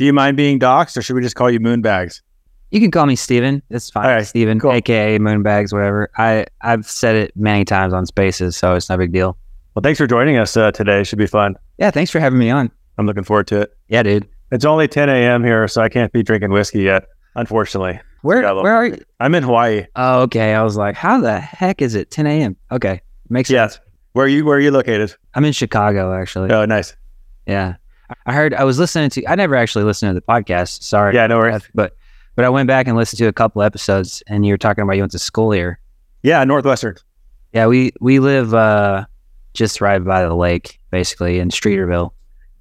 Do you mind being doxxed, or should we just call you Moonbags? You can call me Stephen. It's fine. All right, Stephen, cool. aka Moonbags, whatever. I I've said it many times on Spaces, so it's no big deal. Well, thanks for joining us uh, today. Should be fun. Yeah, thanks for having me on. I'm looking forward to it. Yeah, dude. It's only 10 a.m. here, so I can't be drinking whiskey yet, unfortunately. Where where are you? I'm in Hawaii. Oh, okay. I was like, how the heck is it 10 a.m.? Okay, makes Yes. sense. Where are you? Where are you located? I'm in Chicago, actually. Oh, nice. Yeah, I- heard. I was listening to. I never actually listened to the podcast. Sorry. Yeah, no worries. But but I went back and listened to a couple episodes, and you were talking about you went to school here. Yeah, Northwestern. Yeah, we we live uh just right by the lake, basically in Streeterville.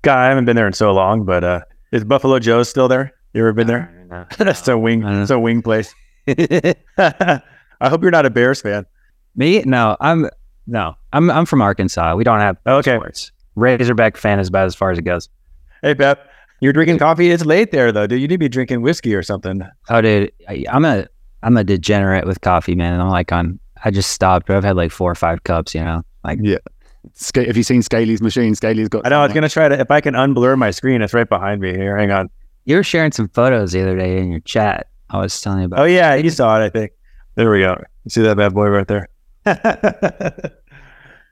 God, I haven't been there in so long, but uh, is Buffalo Joe's still there? You ever been there? That's a wing. It's a wing place. I hope you're not a Bears fan. Me? No, I'm no, I'm I'm from Arkansas. We don't have Okay. sports. Razorback fan is about as far as it goes. Hey, Pep, you're drinking coffee. It's late there, though. Dude, you need to be drinking whiskey or something. Oh, dude, I, I'm a I'm a degenerate with coffee, man. I'm like on. I just stopped, but I've had like four or five cups. You know, like Sca- have you seen Scaly's machine? Scaly's got. I know. I was gonna try to. If I can unblur my screen, it's right behind me. Here, hang on. you were sharing some photos the other day in your chat. I was telling you about. Oh yeah, you saw it. I think. There we go. You see that bad boy right there.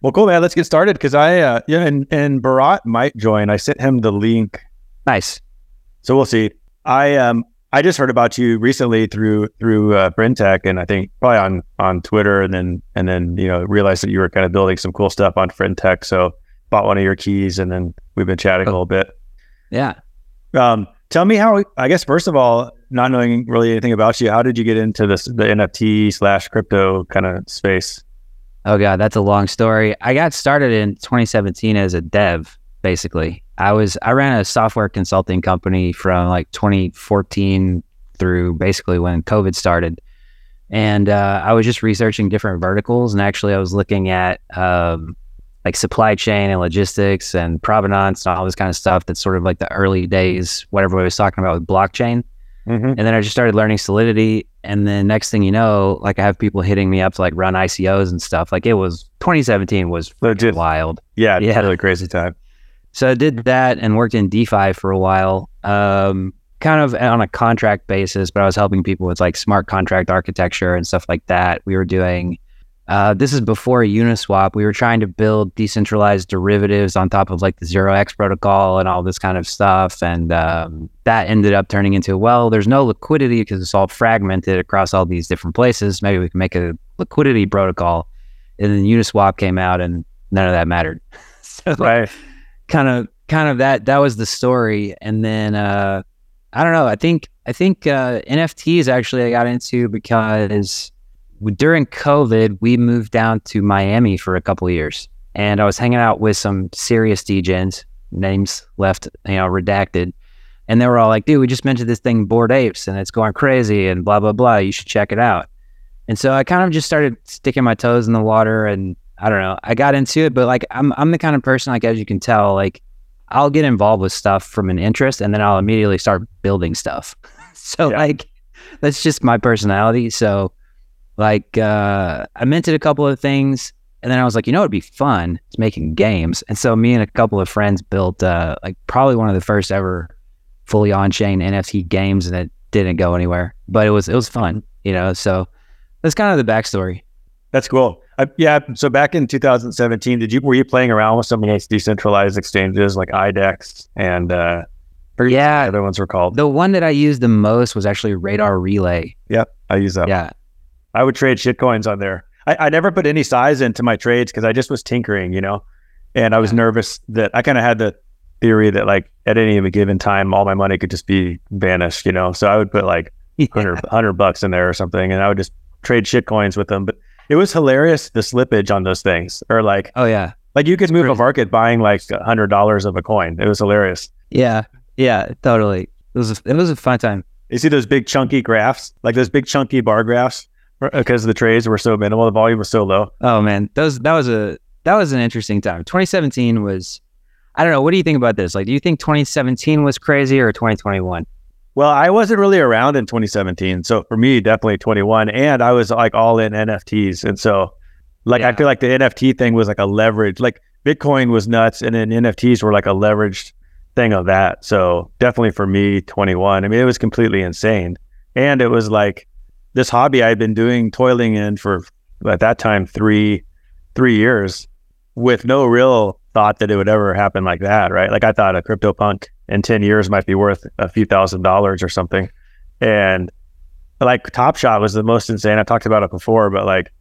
well, cool, man. Let's get started because I, uh, yeah, and and Bharat might join. I sent him the link, Nice. so we'll see. I um I just heard about you recently through through uh, Brentech, and I think probably on on Twitter, and then and then you know realized that you were kind of building some cool stuff on Friend.Tech, so bought one of your keys, and then we've been chatting a little bit. Yeah. Um, tell me how. I guess first of all, not knowing really anything about you, how did you get into this the NFT slash crypto kind of space? Oh god, that's a long story. I got started in 2017 as a dev, basically. I was I ran a software consulting company from like 2014 through basically when COVID started. And uh, I was just researching different verticals and actually I was looking at um, like supply chain and logistics and provenance and all this kind of stuff that's sort of like the early days, whatever we was talking about with blockchain. Mm-hmm. And then I just started learning Solidity. And then next thing you know, like I have people hitting me up to like run ICOs and stuff. Like it was 2017 was Legit. wild. Yeah, Yeah. yeah, really crazy time. So I did that and worked in DeFi for a while, um, kind of on a contract basis, but I was helping people with like smart contract architecture and stuff like that. We were doing, uh, this is before Uniswap. We were trying to build decentralized derivatives on top of like the Zero X protocol and all this kind of stuff. And um, that ended up turning into, well, there's no liquidity because it's all fragmented across all these different places. Maybe we can make a liquidity protocol. And then Uniswap came out and none of that mattered. so Right. kind of kind of that that was the story and then uh i don't know i think i think uh nfts actually i got into because during covid we moved down to miami for a couple of years and i was hanging out with some serious DJs, names left you know redacted and they were all like dude we just mentioned this thing bored apes and it's going crazy and blah blah blah you should check it out and so i kind of just started sticking my toes in the water and I don't know. I got into it, but like I'm I'm the kind of person like as you can tell, like I'll get involved with stuff from an interest and then I'll immediately start building stuff. so Yeah. like that's just my personality. So like uh I minted a couple of things and then I was like, you know it'd be fun? It's making games. And so me and a couple of friends built uh like probably one of the first ever fully on chain NFT games and it didn't go anywhere. But it was it was fun, you know. So that's kind of the backstory. That's cool. Uh, yeah. So back in 2017, did you were you playing around with some of these decentralized exchanges like IDEX and uh, Yeah. the other ones were called? The one that I used the most was actually Radar Relay. Yeah, I use that. Yeah. I would trade shit coins on there. I, I never put any size into my trades because I just was tinkering, you know, and I was nervous that I kind of had the theory that like at any given time, all my money could just be vanished, you know. So I would put like 100, 100 bucks in there or something, and I would just trade shit coins with them. But it was hilarious the slippage on those things, or like Oh yeah. like you could move a market buying like a hundred dollars of a coin. It was hilarious. Yeah. Yeah. Totally. It was a, it was a fun time. You see those big chunky graphs, like those big chunky bar graphs, because the trades were so minimal, the volume was so low. Oh man, those that was a that was an interesting time. 2017 was. I don't know. What do you think about this? Like, do you think 2017 was crazy or 2021? Well, I wasn't really around in 2017. So for me, definitely 21. And I was like all in NFTs. And so, like, I feel like the NFT thing was like a leverage. Like, Bitcoin was nuts. And then NFTs were like a leveraged thing of that. So definitely for me, 21. I mean, it was completely insane, and it was like this hobby I'd been doing, toiling in for at that time three three years, with no real thought that it would ever happen like that. Right? Like I thought a crypto punk in 10 years might be worth a few thousand dollars or something, and like Top Shot was the most insane. I talked about it before, but like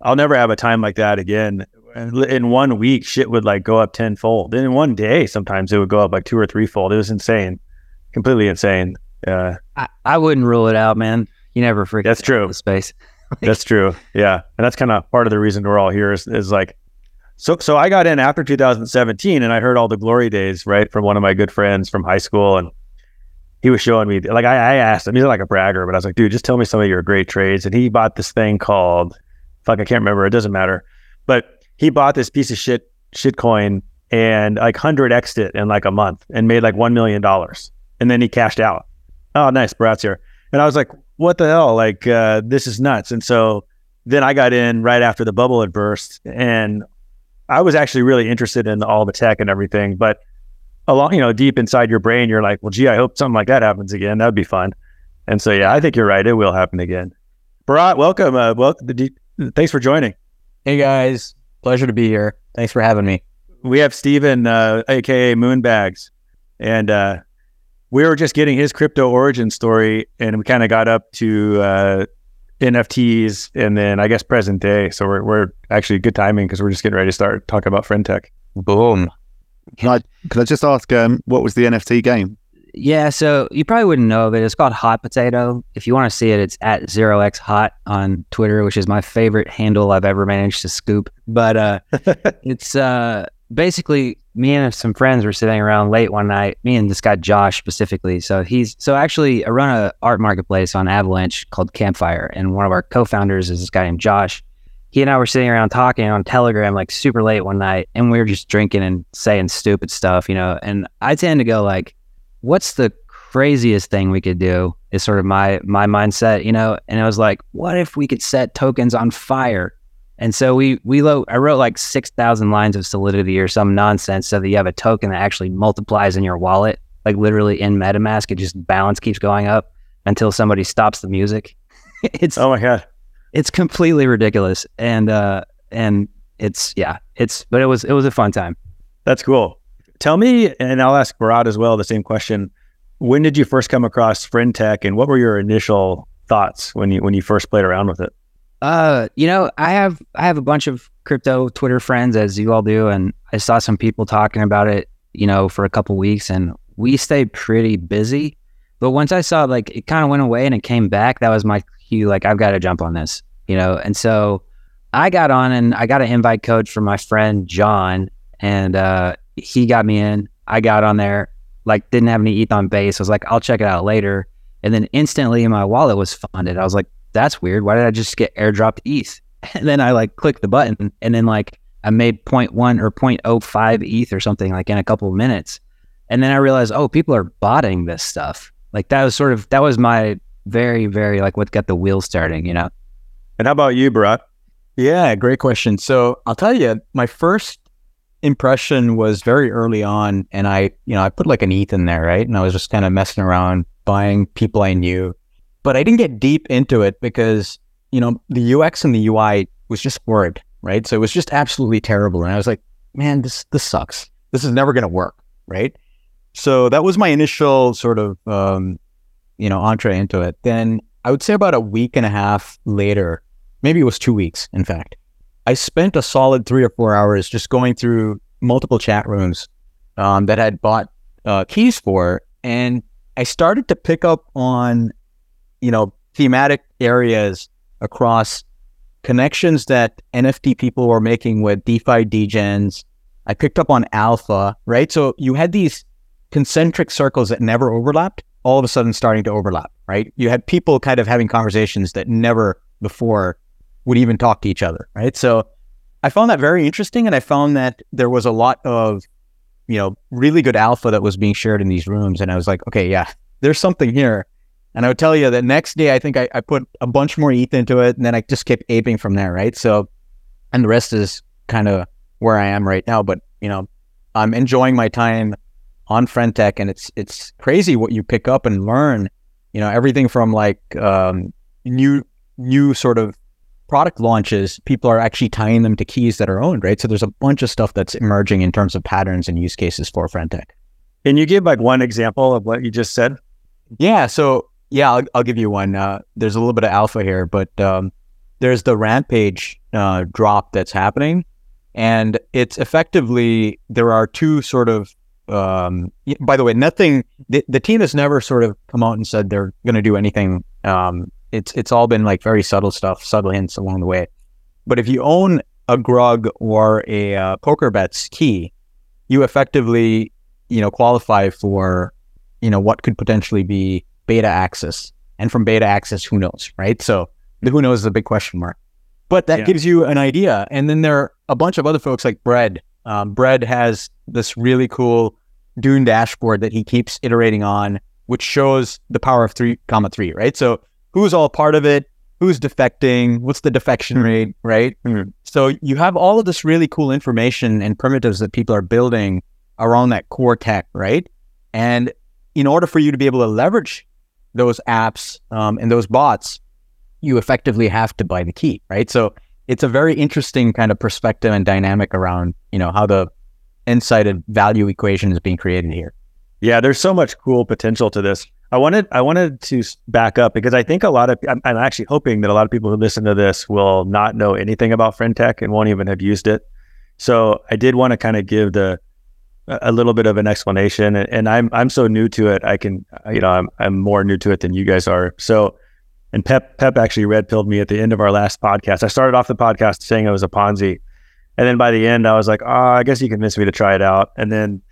I'll never have a time like that again. In one week, shit would like go up tenfold. Then in one day, sometimes it would go up like two or threefold. It was insane, completely insane. Uh, I, I wouldn't rule it out, man. You never forget. That's true. The space. that's true. Yeah, and that's kind of part of the reason we're all here is, is like, so so I got in after 2017, and I heard all the glory days right from one of my good friends from high school, and he was showing me like I, I asked him, he's like a bragger, but I was like, dude, just tell me some of your great trades. And he bought this thing called fuck, I can't remember. It doesn't matter. But he bought this piece of shit shit coin and like hundred xed it in like a month and made like one million dollars. And then he cashed out. Oh, nice, Bharat's here. And I was like, what the hell? Like, uh, this is nuts. And so then I got in right after the bubble had burst, and I was actually really interested in all the tech and everything. But along, you know, deep inside your brain, you're like, well, gee, I hope something like that happens again. That'd be fun. And so, yeah, I think you're right. It will happen again. Bharat, welcome. Uh, welcome. Thanks for joining. Hey guys, pleasure to be here. Thanks for having me. We have Stephen, uh, aka Moonbags, and uh, we were just getting his crypto origin story, and we kind of got up to uh, NFTs, and then I guess present day. So we're we're actually good timing because we're just getting ready to start talking about FriendTech. Boom. Can I can I just ask um, what was the NFT game? Yeah, so you probably wouldn't know of it. It's called Hot Potato. If you want to see it, it's at zero x hot on Twitter, which is my favorite handle I've ever managed to scoop. But uh, it's uh, basically me and some friends were sitting around late one night. Me and this guy Josh specifically. So he's so actually I run a art marketplace on Avalanche called Campfire, and one of our co-founders is this guy named Josh. He and I were sitting around talking on Telegram like super late one night, and we were just drinking and saying stupid stuff, you know. And I tend to go like what's the craziest thing we could do is sort of my my mindset you know and it was like what if we could set tokens on fire and so we we wrote i wrote like 6000 lines of solidity or some nonsense so that you have a token that actually multiplies in your wallet like literally in metamask it just balance keeps going up until somebody stops the music. It's oh my god. it's completely ridiculous. And uh and it's yeah it's but it was it was a fun time. That's cool. Tell me, and I'll ask Bharat as well the same question. When did you first come across FriendTech, and what were your initial thoughts when you when you first played around with it? Uh, you know, I have I have a bunch of crypto Twitter friends, as you all do, and I saw some people talking about it, you know, for a couple weeks, and we stayed pretty busy. But once I saw like it kind of went away and it came back, that was my cue. Like I've got to jump on this, you know. And so I got on and I got an invite code from my friend John, and uh, he got me in. I got on there, like didn't have any ETH on base. I was like, I'll check it out later. And then instantly my wallet was funded. I was like, that's weird. Why did I just get airdropped ETH? And then I like clicked the button and then like I made 0.1 or 0.05 ETH or something like in a couple of minutes. And then I realized, oh, people are botting this stuff. Like that was sort of that was my very, very like what got the wheel starting, you know. And how about you, Bharat? Yeah, great question. So I'll tell you, my first impression was very early on, and I, you know, I put like an ETH in there, right? And I was just kind of messing around, buying people I knew, but I didn't get deep into it because, you know, the UX and the UI was just word, right? So it was just absolutely terrible, and I was like, man, this this sucks. This is never going to work, right? So that was my initial sort of, um, you know, entree into it. Then I would say about a week and a half later, maybe it was two weeks, in fact. I spent a solid three or four hours just going through multiple chat rooms um, that had bought uh, keys for, and I started to pick up on, you know, thematic areas across connections that NFT people were making with DeFi degens. I picked up on alpha, right? So you had these concentric circles that never overlapped, all of a sudden starting to overlap, right? You had people kind of having conversations that never before would even talk to each other, right? So I found that very interesting, and I found that there was a lot of, you know, really good alpha that was being shared in these rooms, and I was like, okay, yeah, there's something here. And I would tell you that next day, I think I, I put a bunch more ETH into it, and then I just kept aping from there, right? So, and the rest is kind of where I am right now. But you know, I'm enjoying my time on Friend.Tech, and it's it's crazy what you pick up and learn. You know, everything from like um, new new sort of product launches, people are actually tying them to keys that are owned, right? So there's a bunch of stuff that's emerging in terms of patterns and use cases for Friend.Tech. Can you give like one example of what you just said? Yeah. So yeah, I'll, I'll give you one. Uh, there's a little bit of alpha here, but um, there's the Rampage uh, drop that's happening, and it's effectively there are two sort of. Um, by the way, nothing. The, the team has never sort of come out and said they're going to do anything um, it's it's all been like very subtle stuff, subtle hints along the way. But if you own a Grug or a uh, PokerBets key, you effectively you know qualify for you know what could potentially be beta access, and from beta access, who knows, right? So the who knows is a big question mark. But that yeah. gives you an idea. And then there are a bunch of other folks like Bread. Um, Bread has this really cool Dune dashboard that he keeps iterating on, which shows the power of three comma three, right? So who's all part of it, who's defecting, what's the defection mm-hmm. rate, right? Mm-hmm. So you have all of this really cool information and primitives that people are building around that core tech, right? And in order for you to be able to leverage those apps um, and those bots, you effectively have to buy the key, right? So it's a very interesting kind of perspective and dynamic around, you know, how the insight and value equation is being created here. Yeah, there's so much cool potential to this. I wanted I wanted to back up because I think a lot of I'm, I'm, actually hoping that a lot of people who listen to this will not know anything about Friendtech and won't even have used it. So I did want to kind of give the a little bit of an explanation, and, and, I'm I'm so new to it. I can you know I'm I'm more new to it than you guys are. So and Pep Pep actually red pilled me at the end of our last podcast. I started off the podcast saying it was a Ponzi, and then by the end I was like, oh, I guess you convinced me to try it out, and then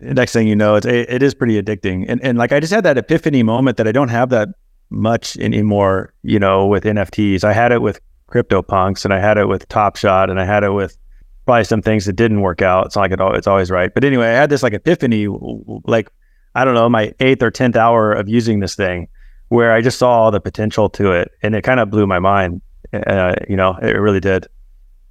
next thing you know, it's it is pretty addicting. And and like I just had that epiphany moment that I don't have that much anymore, you know, with NFTs. I had it with CryptoPunks and I had it with Top Shot and I had it with probably some things that didn't work out. It's not like it, it's always right. But anyway, I had this like epiphany, like, I don't know, my eighth or 10th hour of using this thing where I just saw all the potential to it and it kind of blew my mind. Uh, you know, it really did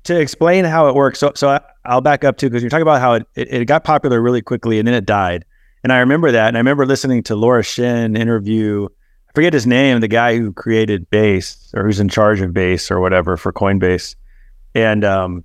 to explain how it works, so so I, will back up too because you're talking about how it, it, it got popular really quickly and then it died. And I remember that, and I remember listening to Laura Shin interview. I forget his name, the guy who created Base or who's in charge of Base or whatever for Coinbase, and um,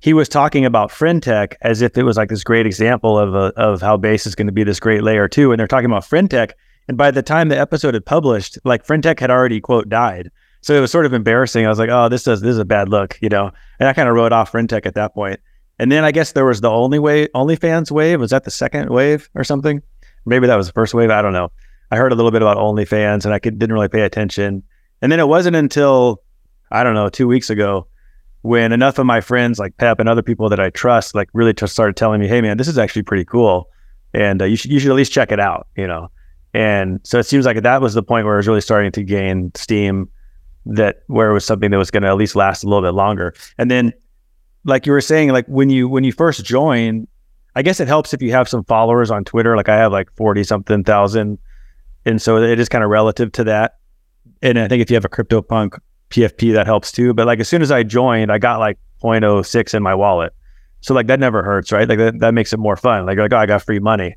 he was talking about Friendtech as if it was like this great example of a, of how Base is going to be this great layer two. And they're talking about Friendtech, and by the time the episode had published, like Friendtech had already quote died. So it was sort of embarrassing. I was like, oh, this is this is a bad look, you know. And I kind of wrote off Friendtech at that point. And then I guess there was the only way OnlyFans wave. Was that the second wave or something? Maybe that was the first wave. I don't know. I heard a little bit about OnlyFans and I could, didn't really pay attention. And then it wasn't until I don't know two weeks ago when enough of my friends like Pep and other people that I trust like really just started telling me, "Hey, man, this is actually pretty cool, and uh, you should you should at least check it out," you know. And so it seems like that was the point where it was really starting to gain steam that where it was something that was going to at least last a little bit longer. And then, like you were saying, like when you when you first join, I guess it helps if you have some followers on Twitter. Like I have like forty something thousand, and so it is kind of relative to that. And I think if you have a CryptoPunk PFP, that helps too. But like as soon as I joined, I got like 0.06 in my wallet. So like that never hurts, right? Like that, that makes it more fun. Like, like oh, I got free money.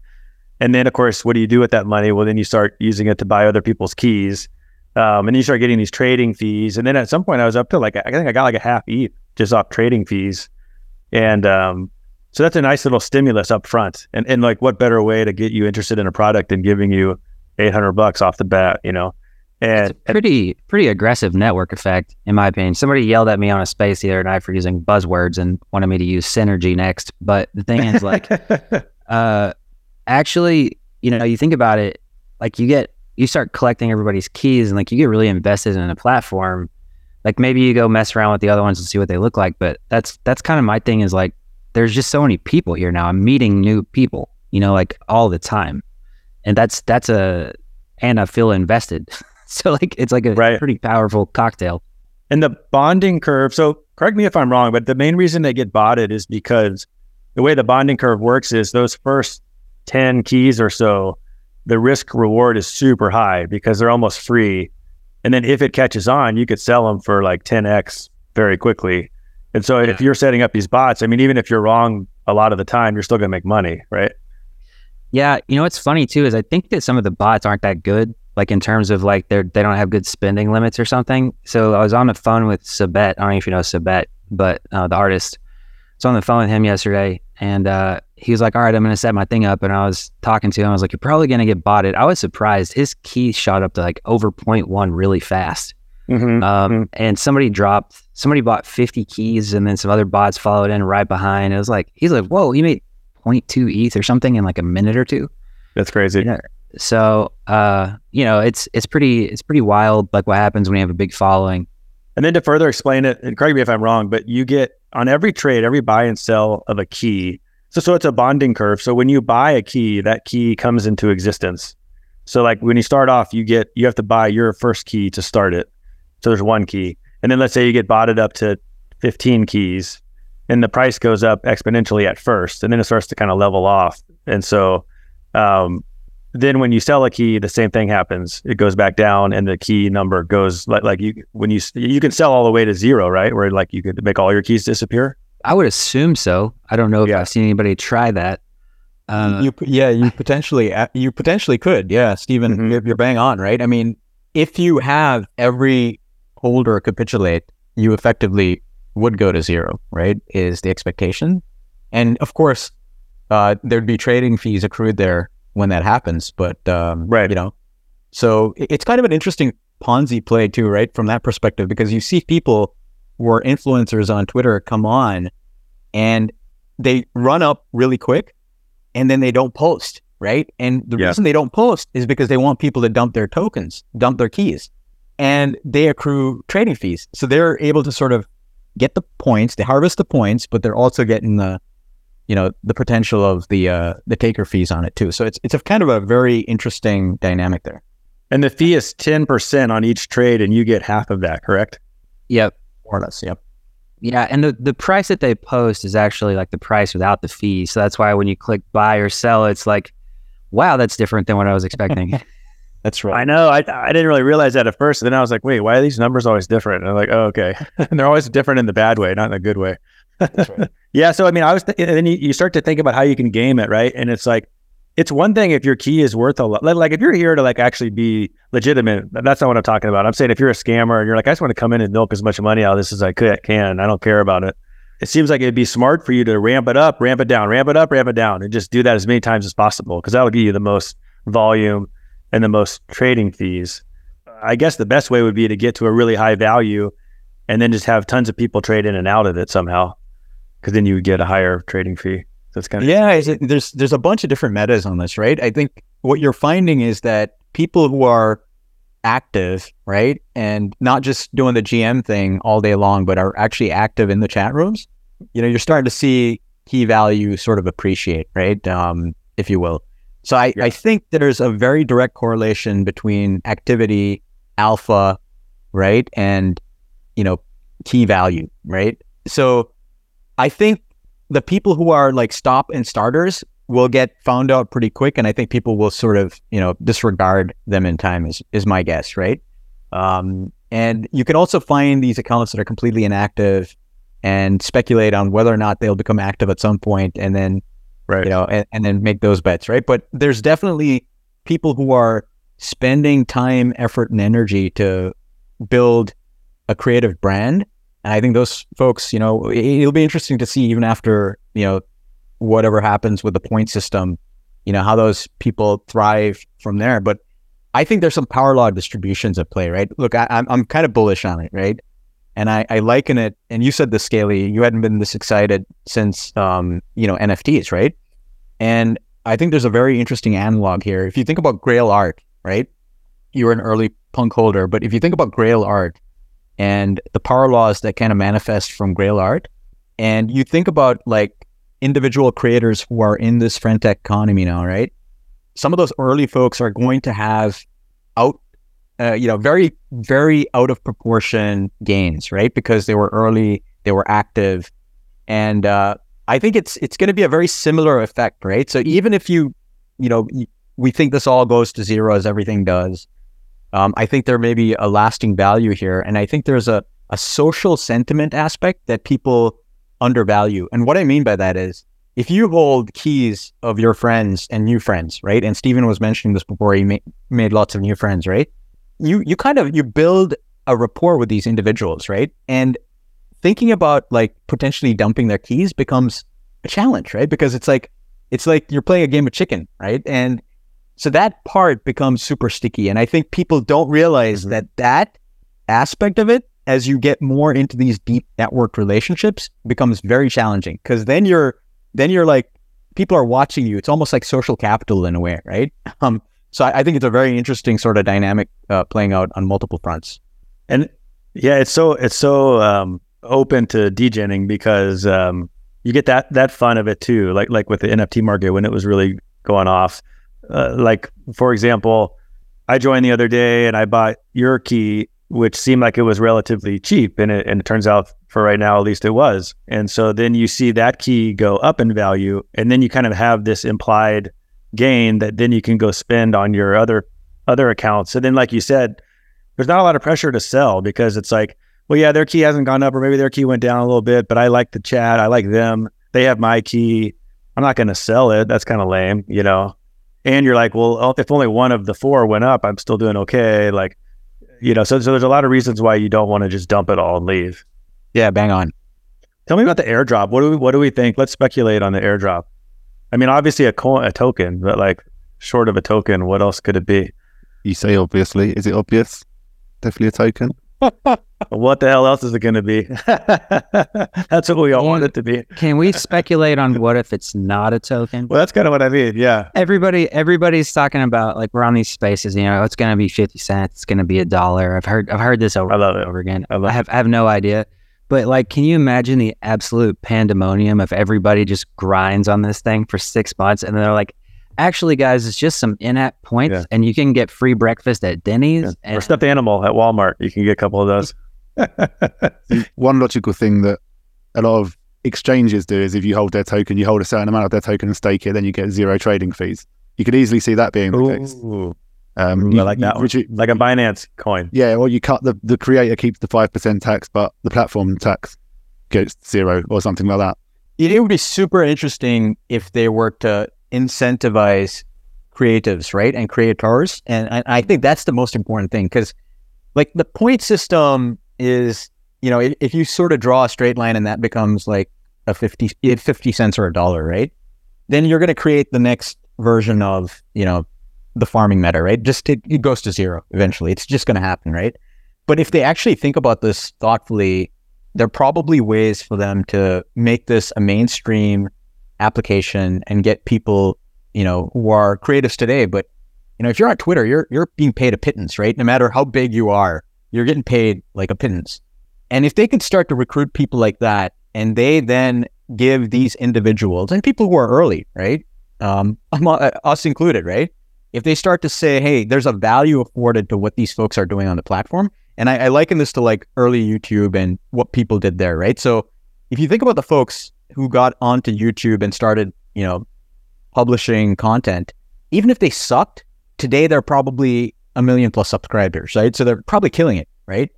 And then of course, what do you do with that money? Well, then you start using it to buy other people's keys. Um, and you start getting these trading fees. And then at some point I was up to like, I think I got like a half ETH just off trading fees. And, um, so that's a nice little stimulus up front. And, and like, what better way to get you interested in a product than giving you 800 bucks off the bat, you know? It's pretty, pretty aggressive network effect, in my opinion. Somebody yelled at me on a space the other night for using buzzwords and wanted me to use synergy next. But the thing is, like, uh, actually, you know, you think about it, like you get you start collecting everybody's keys and like you get really invested in a platform like maybe you go mess around with the other ones and see what they look like but that's that's kind of my thing is like there's just so many people here now i'm meeting new people you know like all the time and that's that's a and i feel invested so like it's like a right. pretty powerful cocktail and the bonding curve so correct me if i'm wrong but the main reason they get botted is because the way the bonding curve works is those first 10 keys or so the risk reward is super high because they're almost free. And then if it catches on, you could sell them for like 10x very quickly. And so yeah. if you're setting up these bots, I mean, even if you're wrong a lot of the time, you're still going to make money, right? Yeah, you know what's funny too is I think that some of the bots aren't that good, like in terms of like they're they don't have good spending limits or something. So I was on the phone with Sabet. I don't know if you know Sabet, but uh, the artist. So on the phone with him yesterday, and uh, he was like, "All right, I'm going to set my thing up." And I was talking to him. I was like, "You're probably going to get botted." I was surprised. His key shot up to like over 0.1 really fast. Mm-hmm. Um, and somebody dropped, somebody bought 50 keys, and then some other bots followed in right behind. It was like he's like, "Whoa, he made 0.2 ETH or something in like a minute or two. That's crazy. Yeah. So, uh, you know, it's it's pretty it's pretty wild, like what happens when you have a big following. And then to further explain it, and correct me if I'm wrong, but you get on every trade, every buy and sell of a key. So, so it's a bonding curve. So when you buy a key, that key comes into existence. So like when you start off, you get you have to buy your first key to start it. So there's one key, and then let's say you get botted up to 15 keys, and the price goes up exponentially at first, and then it starts to kind of level off. And so um, then when you sell a key, the same thing happens. It goes back down, and the key number goes like like you when you you can sell all the way to zero, right? Where like you could make all your keys disappear. I would assume so. I don't know if Yeah. I've seen anybody try that. Uh, you yeah you potentially you potentially could yeah Stephen Mhm. you're, you're bang on right I mean if you have every holder capitulate you effectively would go to zero right is the expectation and of course uh, there'd be trading fees accrued there when that happens but um, Right. you know so it's kind of an interesting Ponzi play too right from that perspective because you see people who are influencers on Twitter come on and they run up really quick and then they don't post, right? And the Yeah. reason they don't post is because they want people to dump their tokens, dump their keys, and they accrue trading fees. So they're able to sort of get the points, they harvest the points, but they're also getting the, you know, the potential of the uh, the taker fees on it too. So it's it's a kind of a very interesting dynamic there. And the fee is 10% on each trade, and you get half of that, correct? yep. More or less, yep. Yeah, and the, the price that they post is actually like the price without the fee. So that's why when you click buy or sell, it's like, wow, that's different than what I was expecting. That's right. I know. I, I didn't really realize that at first. And then I was like, wait, why are these numbers always different? And I'm like, oh, okay. and they're always different in the bad way, not in the good way. That's right. Yeah. So, I mean, I was, th- and then you, you start to think about how you can game it, right? And it's like, it's one thing if your key is worth a lot. Like, if you're here to like actually be legitimate, that's not what I'm talking about. I'm saying if you're a scammer and you're like, I just want to come in and milk as much money out of this as I could, can. I don't care about it. It seems like it'd be smart for you to ramp it up, ramp it down, ramp it up, ramp it down, and just do that as many times as possible because that'll give you the most volume and the most trading fees. I guess the best way would be to get to a really high value and then just have tons of people trade in and out of it somehow because then you would get a higher trading fee. That's kind of Yeah, it, there's there's a bunch of different metas on this, right? I think what you're finding is that people who are active, right, and not just doing the GM thing all day long, but are actually active in the chat rooms, you know, you're starting to see key value sort of appreciate, right, um, if you will. So I, Yeah. I think there's a very direct correlation between activity, alpha, right, and you know, key value, right. So I think the people who are like stop and starters will get found out pretty quick, and I think people will sort of you know disregard them in time. Is is my guess, right? Um, and you can also find these accounts that are completely inactive and speculate on whether or not they'll become active at some point, and then right. you know, and, and then make those bets, right? But there's definitely people who are spending time, effort, and energy to build a creative brand. And I think those folks, you know, it- it'll be interesting to see even after, you know, whatever happens with the point system, you know, how those people thrive from there. But I think there's some power law distributions at play, right? Look, I, I'm, I'm kind of bullish on it, right? And I, I liken it, and you said this, Scaly, you hadn't been this excited since, um, you know, NFTs, right? And I think there's a very interesting analog here. If you think about Grail art, right? You were an early punk holder, but if you think about Grail art and the power laws that kind of manifest from Grail art, and you think about like individual creators who are in this Friend.Tech economy now, right? Some of those early folks are going to have out, uh, you know, very, very out of proportion gains, right? Because they were early, they were active, and uh, I think it's it's going to be a very similar effect, right? So even if you, you know, we think this all goes to zero as everything does, um, I think there may be a lasting value here, and I think there's a a social sentiment aspect that people undervalue. And what I mean by that is, if you hold keys of your friends and new friends, right? And Stephen was mentioning this before. He ma- made lots of new friends, right? You you kind of you build a rapport with these individuals, right? And thinking about like potentially dumping their keys becomes a challenge, right? Because it's like it's like you're playing a game of chicken, right? And so that part becomes super sticky. And I think people don't realize Mhm. that that aspect of it, as you get more into these deep networked relationships, becomes very challenging because then you're then you're like people are watching you. It's almost like social capital in a way, right? Um, so I, I think it's a very interesting sort of dynamic uh, playing out on multiple fronts. And yeah, it's so it's so um, open to degenning because um, you get that that fun of it too. Like like with the NFT market when it was really going off. Uh, like for example, I joined the other day and I bought your key, which seemed like it was relatively cheap, and it and it turns out for right now at least it was. And so then you see that key go up in value, and then you kind of have this implied gain that then you can go spend on your other other accounts. And then like you said, there's not a lot of pressure to sell because it's like, well, yeah, their key hasn't gone up, or maybe their key went down a little bit, but I like the chat, I like them, they have my key. I'm not going to sell it. That's kind of lame, you know. And you're like, well, oh, if only one of the four went up, I'm still doing okay. Like, you know, so so there's a lot of reasons why you don't want to just dump it all and leave. Yeah, bang on. Tell me about the airdrop. What do we what do we think? Let's speculate on the airdrop. I mean, obviously a coin, a token, but like short of a token, what else could it be? You say obviously. Is it obvious? Definitely a token. What the hell else is it going to be? That's what we all want it to be. Can we speculate on what if it's not a token? Well, that's kind of what I mean. Yeah. Everybody, everybody's talking about like we're on these spaces. You know, it's going to be fifty cents. It's going to be a dollar. I've heard, I've heard this over I love and it. over again. I I have, I have no idea. But like, can you imagine the absolute pandemonium if everybody just grinds on this thing for six months and they're like, actually, guys, it's just some in-app points, Yeah. and you can get free breakfast at Denny's. Yeah. And Or stuffed animal at Walmart. You can get a couple of those. One logical thing that a lot of exchanges do is if you hold their token, you hold a certain amount of their token and stake it, then you get zero trading fees. You could easily see that being the case. Um, Ooh, you- I like you that one. redu- like a Binance coin. Yeah, well, you cut the the creator keeps the five percent tax, but the platform tax gets zero or something like that. It, it would be super interesting if they were to incentivize creatives, right, and creators, and I, I think that's the most important thing because, like, the point system is, you know, if, if you sort of draw a straight line and that becomes like a 50, eh, 50 cents or a dollar, right, then you're going to create the next version of, you know, the farming meta, right? Just it, it goes to zero eventually. It's just going to happen, right? But if they actually think about this thoughtfully, there are probably ways for them to make this a mainstream application and get people, you know, who are creatives today. But you know, if you're on Twitter, you're you're being paid a pittance, right? No matter how big you are, you're getting paid like a pittance. And if they could start to recruit people like that, and they then give these individuals and people who are early, right, um, uh, us included, right? If they start to say, "Hey, there's a value afforded to what these folks are doing on the platform," and I, I liken this to like early YouTube and what people did there, right? So if you think about the folks who got onto YouTube and started, you know, publishing content, even if they sucked, today they're probably a million plus subscribers, right? So they're probably killing it, right?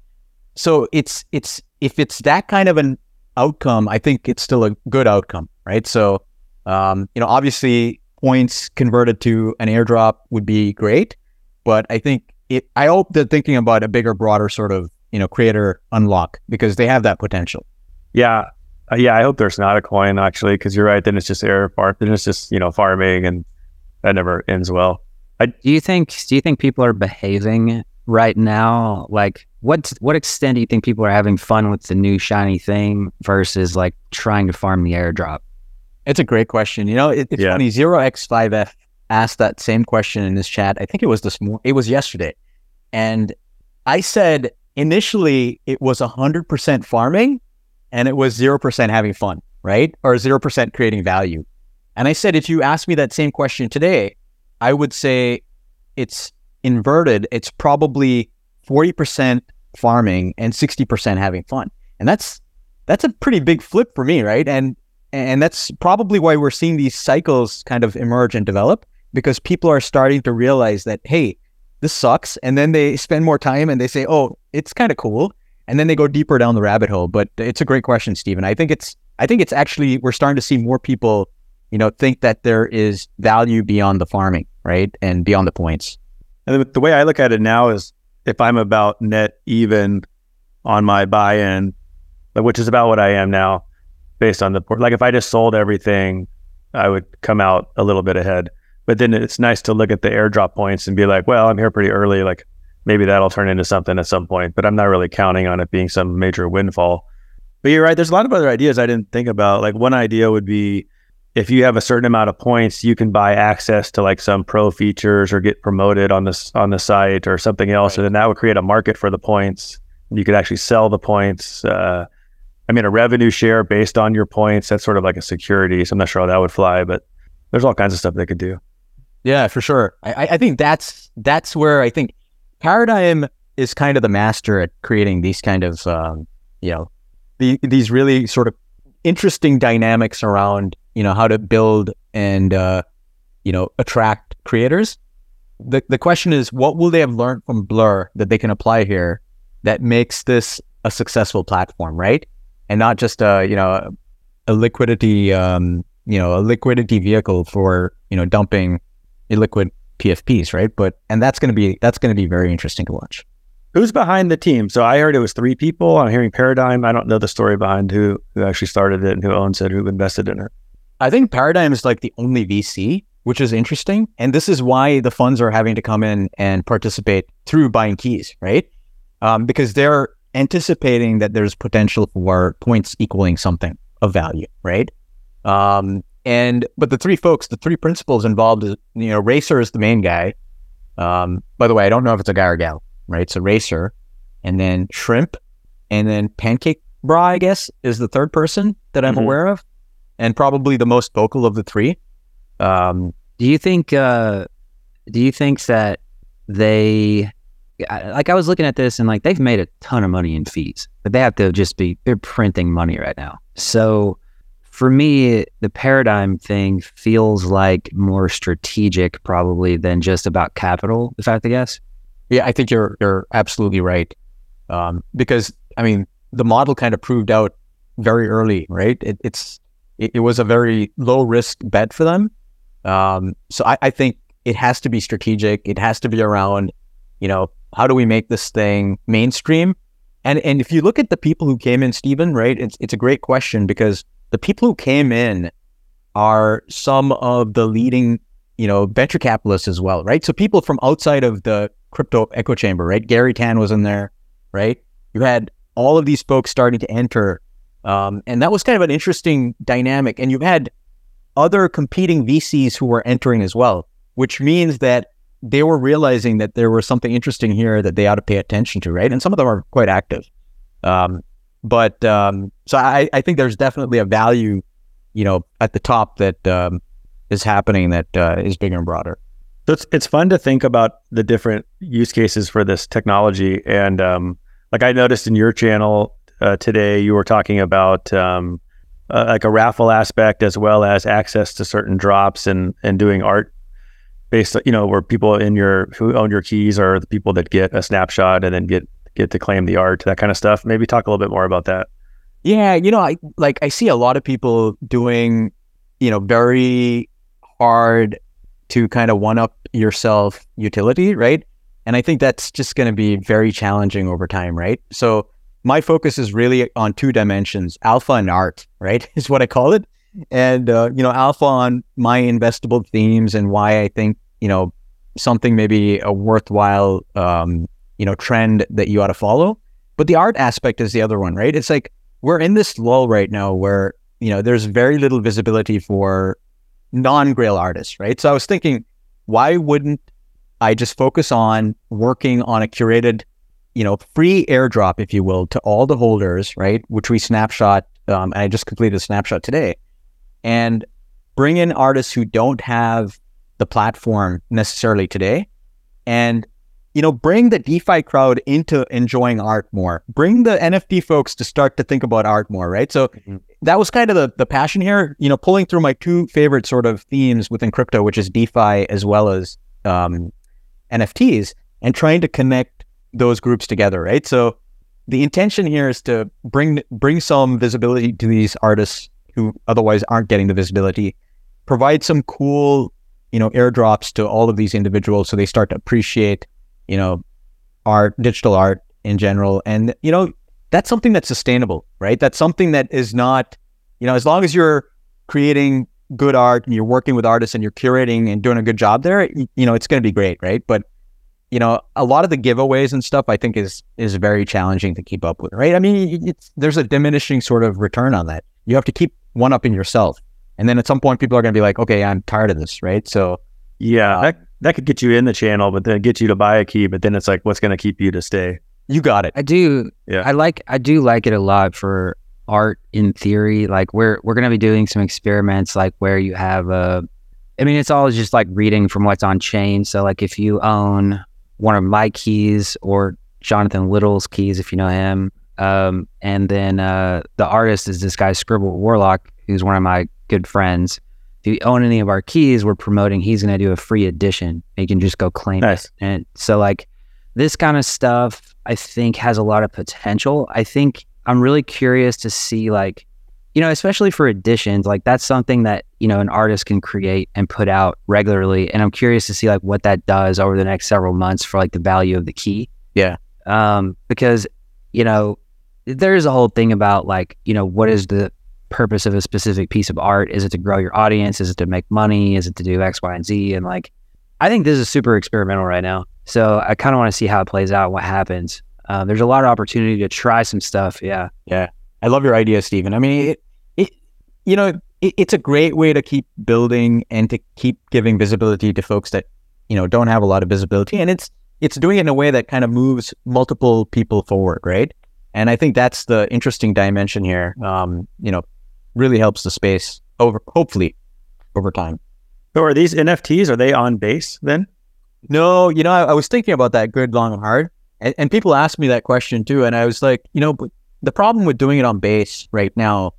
So it's it's if it's that kind of an outcome, I think it's still a good outcome, right? So um, you know, obviously points converted to an airdrop would be great, but I think it I hope they're thinking about a bigger, broader sort of, you know, creator unlock because they have that potential. Yeah. Uh, yeah. I hope there's not a coin actually, because you're right. Then it's just air farm. Then it's just, you know, farming and that never ends well. Do you think do you think people are behaving right now? Like what what extent do you think people are having fun with the new shiny thing versus like trying to farm the airdrop? It's a great question. You know, it, it's Yeah. funny. Zero X Five F asked that same question in this chat. I think it was this morning. It was yesterday, and I said initially it was hundred percent farming, and it was zero percent having fun, right? Or zero percent creating value. And I said if you ask me that same question today, I would say it's inverted. It's probably forty percent farming and sixty percent having fun, and that's that's a pretty big flip for me, right? And and that's probably why we're seeing these cycles kind of emerge and develop because people are starting to realize that, hey, this sucks. And then they spend more time and they say, oh, it's kind of cool. And then they go deeper down the rabbit hole. But it's a great question, Stephen. I think it's, I think it's actually, we're starting to see more people you know, think that there is value beyond the farming, right? And beyond the points. And the way I look at it now is if I'm about net even on my buy-in, which is about what I am now, based on the port. Like if I just sold everything, I would come out a little bit ahead. But then it's nice to look at the airdrop points and be like, well, I'm here pretty early. Like maybe that'll turn into something at some point. But I'm not really counting on it being some major windfall. But you're right. There's a lot of other ideas I didn't think about. Like one idea would be if you have a certain amount of points, you can buy access to like some pro features or get promoted on this on the site or something else, right. and then that would create a market for the points. You could actually sell the points. Uh, I mean, a revenue share based on your points. That's sort of like a security. So I'm not sure how that would fly, but there's all kinds of stuff they could do. Yeah, for sure. I, I think that's that's where I think Paradigm is kind of the master at creating these kind of um, you know the, these really sort of interesting dynamics around you know how to build and uh, you know attract creators. The the question is, what will they have learned from Blur that they can apply here that makes this a successful platform, right? And not just a you know a liquidity um, you know a liquidity vehicle for you know dumping illiquid PFPs, right? But and that's going to be that's going to be very interesting to watch. Who's behind the team? So I heard it was three people. I'm hearing Paradigm. I don't know the story behind who who actually started it and who owns it, who invested in it. I think Paradigm is like the only VC, which is interesting. And this is why the funds are having to come in and participate through buying keys, right? Um, because they're anticipating that there's potential for points equaling something of value, right? Um, and but the three folks, the three principals involved, is you know, Racer is the main guy. Um, by the way, I don't know if it's a guy or gal, right? It's a Racer, and then Shrimp, and then Pancake Bra, I guess, is the third person that I'm mm-hmm. aware of and probably the most vocal of the three. Um, do you think? Uh, do you think that they? Like I was looking at this and like they've made a ton of money in fees, but they have to just be they're printing money right now. So for me, the paradigm thing feels like more strategic probably than just about capital. If I have to guess. Yeah, I think you're you're absolutely right. Um, because I mean, the model kind of proved out very early, right? It, it's it, it was a very low risk bet for them. Um, so I, I think it has to be strategic. It has to be around, you know, how do we make this thing mainstream? And and if you look at the people who came in, Stephen, right? It's it's a great question because the people who came in are some of the leading, you know, venture capitalists as well, right? So people from outside of the crypto echo chamber, right? Garry Tan was in there, right? You had all of these folks starting to enter um, and that was kind of an interesting dynamic. And you've had other competing VCs who were entering as well, which means that they were realizing that there was something interesting here that they ought to pay attention to, right? And some of them are quite active. Um, but um, so I, I, think there's definitely a value, you know, at the top that um, is happening that uh, is bigger and broader. So it's it's fun to think about the different use cases for this technology, and um, like I noticed in your channel, uh, today you were talking about um, uh, like a raffle aspect as well as access to certain drops and and doing art based you know where people in your who own your keys are the people that get a snapshot and then get get to claim the art that kind of stuff. Maybe talk a little bit more about that. Yeah you know i like i see a lot of people doing you know very hard to kind of one up yourself utility right? And i think that's just going to be very challenging over time right? So my focus is really on two dimensions alpha and art right is what i call it. And uh, you know alpha on my investable themes and why i think you know something maybe a worthwhile um, you know trend that you ought to follow but the art aspect is the other one right it's like we're in this lull right now where you know there's very little visibility for non-grail artists right so i was thinking why wouldn't i just focus on working on a curated you know, free airdrop, if you will, to all the holders, right? Which we snapshot. Um, I just completed a snapshot today, and bring in artists who don't have the platform necessarily today, and you know, bring the DeFi crowd into enjoying art more. Bring the NFT folks to start to think about art more, right? So mm-hmm. that was kind of the the passion here. You know, pulling through my two favorite sort of themes within crypto, which is DeFi as well as um, NFTs, and trying to connect those groups together, right? So the intention here is to bring bring some visibility to these artists who otherwise aren't getting the visibility, provide some cool, you know, airdrops to all of these individuals so they start to appreciate, you know, art, digital art in general. And, you know, that's something that's sustainable, right? That's something that is not, you know, as long as you're creating good art and you're working with artists and you're curating and doing a good job there, you, know, it's going to be great, right? But you know, a lot of the giveaways and stuff I think is is very challenging to keep up with, right? I mean, it's there's a diminishing sort of return on that. You have to keep one up in yourself, and then at some point, people are going to be like, "Okay, I'm tired of this," right? So, yeah, uh, that that could get you in the channel, but then get you to buy a key. But then it's like, what's going to keep you to stay? You got it. I do. Yeah, I like. I do like it a lot for art in theory. Like we're we're going to be doing some experiments, like where you have a. I mean, it's all just like reading from what's on chain. So, like, if you own one of my keys or Jonathan Little's keys, if you know him. Um, and then uh, the artist is this guy, Scribble Warlock, who's one of my good friends. If you own any of our keys, we're promoting he's going to do a free edition. You can just go claim nice. it. And so, like, this kind of stuff, I think, has a lot of potential. I think I'm really curious to see, like, you know, especially for editions, like that's something that, you know, an artist can create and put out regularly. And I'm curious to see like what that does over the next several months for like the value of the key. Yeah. Um, because, you know, there's a whole thing about like, you know, what is the purpose of a specific piece of art? Is it to grow your audience? Is it to make money? Is it to do X, Y, and Z? And like, I think this is super experimental right now. So I kind of want to see how it plays out, what happens. Uh, there's a lot of opportunity to try some stuff. Yeah. Yeah. I love your idea, Stephen. I mean, it, it you know, it, it's a great way to keep building and to keep giving visibility to folks that, you know, don't have a lot of visibility. And it's, it's doing it in a way that kind of moves multiple people forward, right? And I think that's the interesting dimension here. Um, you know, really helps the space over, hopefully, over time. So are these NFTs? Are they on base then? No, you know, I, I was thinking about that good, long, and hard, and, and people ask me that question too, and I was like, you know, the problem with doing it on base right now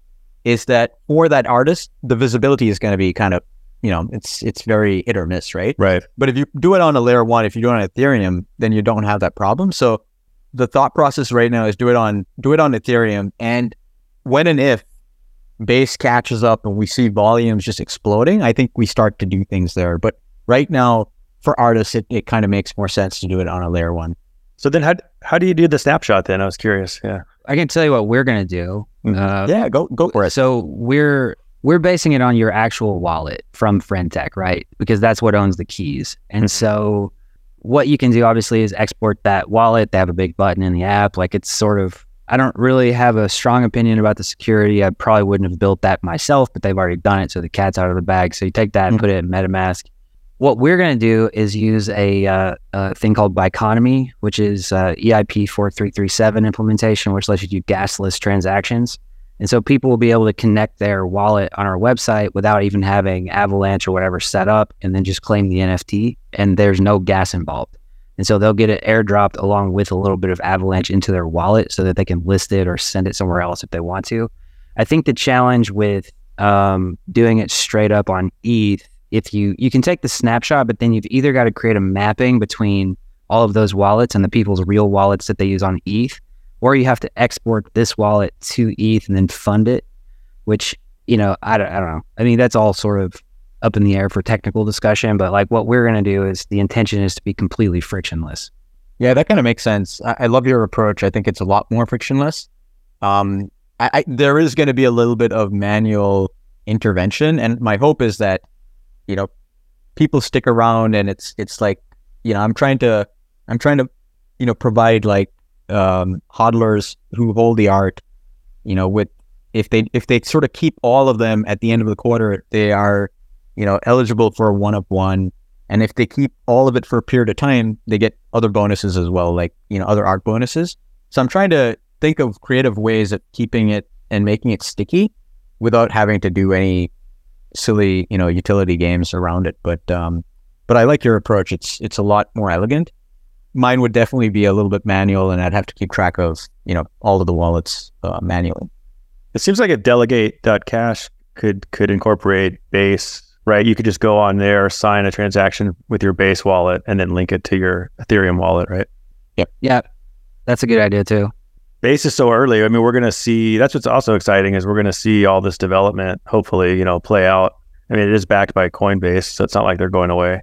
is that for that artist, the visibility is going to be kind of, you know, it's it's very hit or miss, right? Right. But if you do it on a layer one, if you do it on Ethereum, then you don't have that problem. So the thought process right now is do it on do it on Ethereum, and when and if base catches up and we see volumes just exploding, I think we start to do things there. But right now, for artists, it, it kind of makes more sense to do it on a layer one. So then, how how do you do the snapshot? Then I was curious. Yeah. I can tell you what we're gonna do. Uh, yeah, go go for it. So we're we're basing it on your actual wallet from Friend.Tech, right? Because that's what owns the keys. And so what you can do obviously is export that wallet. They have a big button in the app. Like it's sort of I don't really have a strong opinion about the security. I probably wouldn't have built that myself, but they've already done it. So the cat's out of the bag. So you take that and put it in MetaMask. What we're going to do is use a, uh, a thing called Biconomy, which is uh, EIP 4337 implementation, which lets you do gasless transactions. And so people will be able to connect their wallet on our website without even having Avalanche or whatever set up and then just claim the NFT. And there's no gas involved. And so they'll get it airdropped along with a little bit of Avalanche into their wallet so that they can list it or send it somewhere else if they want to. I think the challenge with um, doing it straight up on ETH, if you you can take the snapshot, but then you've either got to create a mapping between all of those wallets and the people's real wallets that they use on ETH, or you have to export this wallet to ETH and then fund it, which you know I don't, I don't know. I mean that's all sort of up in the air for technical discussion, but like what we're going to do is the intention is to be completely frictionless. Yeah, that kind of makes sense. I, I, love your approach. I think it's a lot more frictionless. Um, I, I, there is going to be a little bit of manual intervention, and my hope is that you know people stick around, and it's it's like you know I'm trying to I'm trying to you know provide like um, hodlers who hold the art, you know, with if they if they sort of keep all of them at the end of the quarter, they are you know, eligible for a one of one. And if they keep all of it for a period of time, they get other bonuses as well, like, you know, other art bonuses. So I'm trying to think of creative ways of keeping it and making it sticky without having to do any silly, you know, utility games around it. But um but I like your approach. It's it's a lot more elegant. Mine would definitely be a little bit manual and I'd have to keep track of, you know, all of the wallets uh, manually. It seems like a delegate.cash could could incorporate base right? You could just go on there, sign a transaction with your base wallet, and then link it to your Ethereum wallet, right? Yep. Yeah. That's a good idea too. Base is so early. I mean, we're going to see. That's what's also exciting is we're going to see all this development. Hopefully, you know, play out I mean, it is backed by Coinbase, so it's not like they're going away.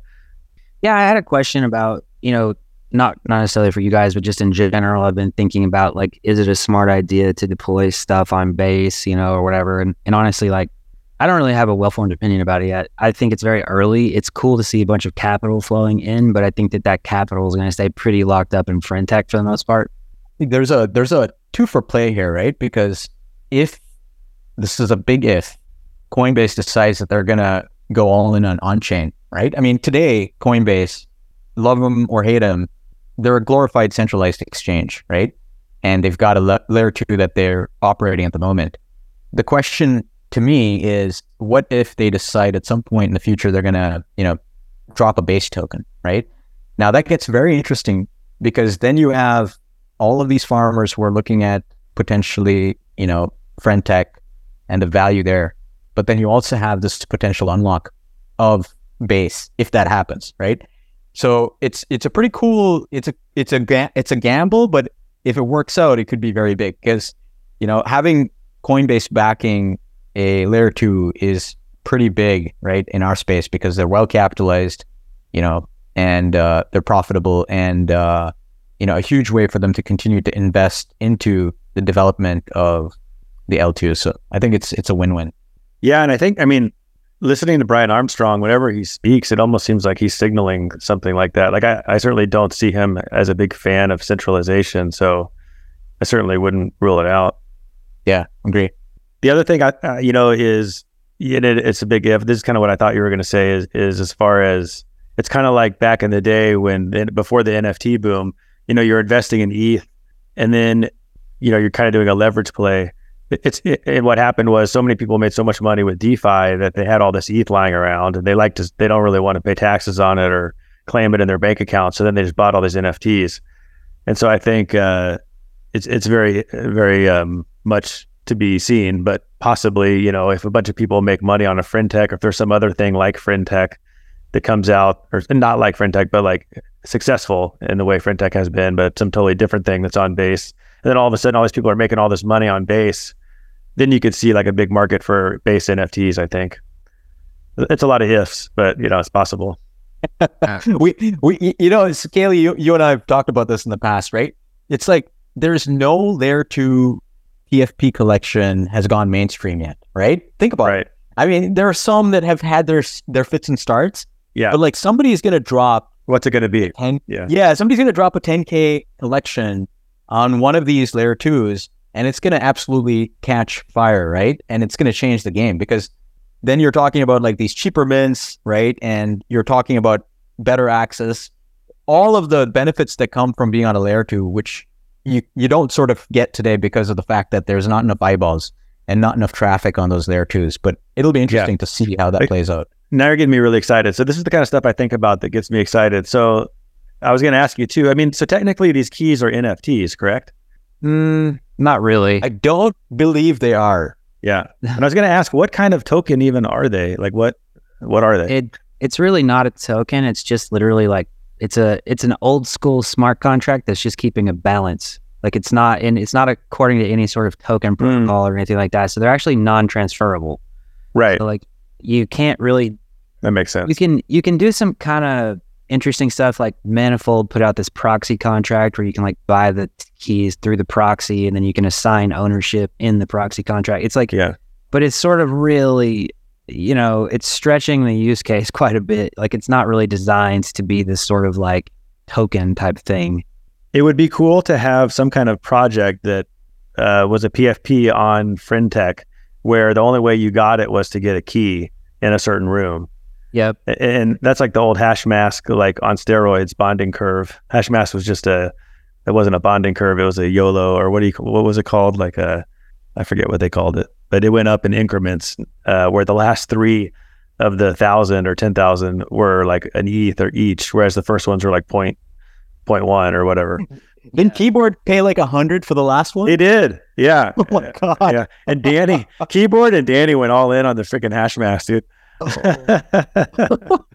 Yeah, I had a question about, you know, not not necessarily for you guys, but just in general, I've been thinking about like, is it a smart idea to deploy stuff on base, you know, or whatever? And and honestly, like, I don't really have a well formed opinion about it yet. I think it's very early. It's cool to see a bunch of capital flowing in, but I think that that capital is going to stay pretty locked up in Friend.Tech for the most part. There's a there's a two for play here, right? Because if this is a big if, Coinbase decides that they're gonna go all in on on chain, right? I mean, today Coinbase, love them or hate them, they're a glorified centralized exchange, right? And they've got a la- layer two that they're operating at the moment. The question to me is, what if they decide at some point in the future they're gonna, you know, drop a base token, right? Now that gets very interesting because then you have all of these farmers who are looking at potentially, you know, Friend.Tech and the value there. But then you also have this potential unlock of base if that happens, right? So it's it's a pretty cool. It's a it's a it's a gamble, but if it works out, it could be very big because you know having Coinbase backing a layer two is pretty big, right, in our space because they're well capitalized, you know, and uh, they're profitable, and uh, you know, a huge way for them to continue to invest into the development of the L2. So I think it's it's a win-win. Yeah, and I think I mean listening to Brian Armstrong, whenever he speaks, it almost seems like he's signaling something like that. Like I, I certainly don't see him as a big fan of centralization, so I certainly wouldn't rule it out. Yeah, agree. The other thing I, uh, you know, is it, it's a big if. This is kind of what I thought you were going to say. Is is as far as it's kind of like back in the day when before the NFT boom, you know, you're investing in ETH, and then you know you're kind of doing a leverage play it's it, and what happened was so many people made so much money with DeFi that they had all this ETH lying around, and they like to they don't really want to pay taxes on it or claim it in their bank account. So then they just bought all these NFTs, and so I think uh, it's it's very very um, much to be seen, but possibly you know if a bunch of people make money on a Friend.Tech, or if there's some other thing like Friend.Tech that comes out, or not like Friend.Tech, but like successful in the way Friend.Tech has been, but some totally different thing that's on base. And then all of a sudden, all these people are making all this money on base then you could see like a big market for base NFTs. I think it's a lot of ifs, but you know it's possible. we we you know, Scaly, you, you and I have talked about this in the past, right? It's like there's no layer two PFP collection has gone mainstream yet, right? Think about right. it. I mean, there are some that have had their their fits and starts. Yeah. But like somebody is gonna drop What's it gonna be? 10, yeah. Yeah, somebody's gonna drop a 10K collection on one of these layer twos and it's going to absolutely catch fire, right? And it's going to change the game because then you're talking about like these cheaper mints, right? And you're talking about better access, all of the benefits that come from being on a layer two, which you, you don't sort of get today because of the fact that there's not enough eyeballs and not enough traffic on those there twos. But it'll be interesting yeah. to see how that plays out. Now you're getting me really excited. So this is the kind of stuff I think about that gets me excited. So I was going to ask you too. I mean, so technically these keys are NFTs, correct? Mm, not really. I don't believe they are. Yeah. And I was going to ask, what kind of token even are they? Like, what what are they? It it's really not a token. It's just literally like it's a it's an old school smart contract that's just keeping a balance. Like it's not and it's not according to any sort of token hmm. protocol mm. or anything like that. So they're actually non-transferable. Right. So like you can't really. That makes sense. You can you can do some kind of interesting stuff like Manifold put out this proxy contract where you can like buy the keys through the proxy and then you can assign ownership in the proxy contract. It's like, yeah, but it's sort of really, you know, it's stretching the use case quite a bit. Like it's not really designed to be this sort of like token type thing. It would be cool to have some kind of project that uh, was a PFP on Friend.Tech where the only way you got it was to get a key in a certain room Yep. And that's like the old hash mask, like on steroids bonding curve. Hash mask was just a, it wasn't a bonding curve. It was a YOLO or what do you, what was it called? Like a, I forget what they called it, but it went up in increments uh, where the last three of the thousand or 10,000 were like an ETH or each, whereas the first ones were like point, point one or whatever. Didn't keyboard pay like a hundred for the last one? He did. Yeah. Oh my god. Yeah. And Danny, keyboard and Danny went all in on the freaking hash mask, dude. the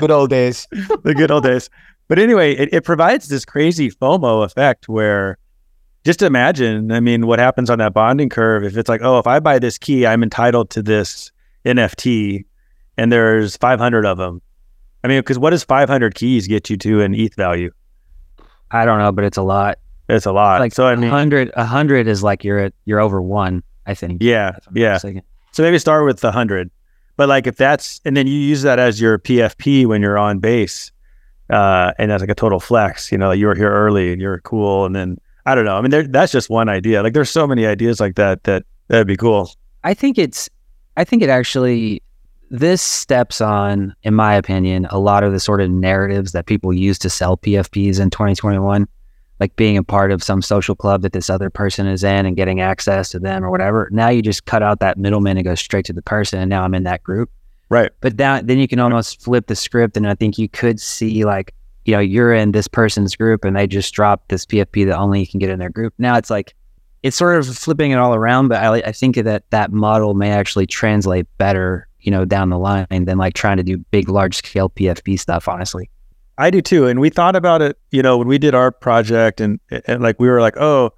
good old days. the good old days. But anyway, it, it provides this crazy FOMO effect where just imagine, I mean, what happens on that bonding curve if it's like, oh, if I buy this key, I'm entitled to this NFT and there's 500 of them. I mean, because what does 500 keys get you to an ETH value? I don't know, but it's a lot. It's a lot. Like so I mean, hundred, a hundred is like you're at, you're over one. I think. yeah, if I'm not yeah. So maybe start with the hundred, but like if that's and then you use that as your PFP when you're on base, uh, and that's like a total flex. You know, you were here early and you're cool, and then I don't know. I mean, there, that's just one idea. Like there's so many ideas like that that that'd be cool. I think it's I think it actually this steps on, in my opinion, a lot of the sort of narratives that people use to sell PFPs in 2021, like being a part of some social club that this other person is in and getting access to them or whatever. Now you just cut out that middleman and go straight to the person, and now I'm in that group. Right. But that, then you can almost flip the script, and I think you could see like, you know, you're in this person's group, and they just dropped this PFP that only you can get in their group. Now it's like it's sort of flipping it all around, but I, I think that that model may actually translate better, you know, down the line than like trying to do big, large scale PFP stuff. Honestly, I do too. And we thought about it, you know, when we did our project and, and like we were like, oh,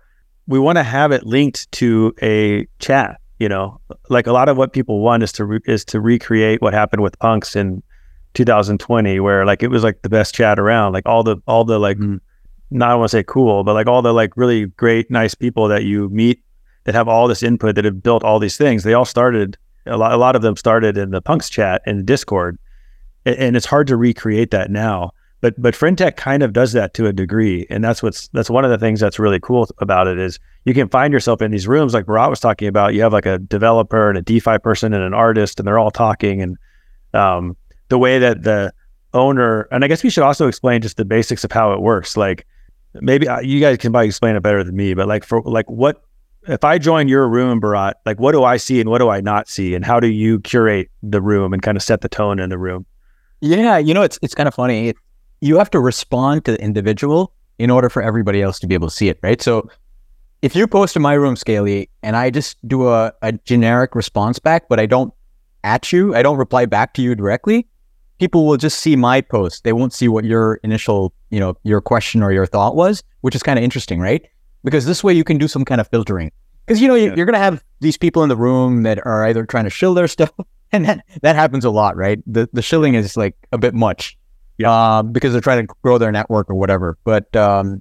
we want to have it linked to a chat, you know, like a lot of what people want is to re- is to recreate what happened with punks in 2020 where like it was like the best chat around, like all the all the like Mhm. not I want to say cool, but like all the like really great nice people that you meet that have all this input that have built all these things. They all started a lot a lot of them started in the punks chat in Discord. A- And it's hard to recreate that now but but Friend.Tech kind of does that to a degree, and that's what's that's one of the things that's really cool about it is you can find yourself in these rooms like Bharat was talking about. You have like a developer and a DeFi person and an artist, and they're all talking, and um, the way that the owner and I guess we should also explain just the basics of how it works. Like maybe uh, you guys can probably explain it better than me, but like for like what if I join your room, Bharat, like what do I see and what do I not see, and how do you curate the room and kind of set the tone in the room? Yeah, you know, it's it's kind of funny. It, you have to respond to the individual in order for everybody else to be able to see it, right? So if you post in my room, Scaly, and I just do a, a generic response back, but I don't at you, I don't reply back to you directly, people will just see my post. They won't see what your initial, you know, your question or your thought was, which is kind of interesting, right? Because this way you can do some kind of filtering. Because you know you, Yeah. you're gonna have these people in the room that are either trying to shill their stuff, and that that happens a lot, right? The the shilling is like a bit much, um, because they're trying to grow their network or whatever. But um,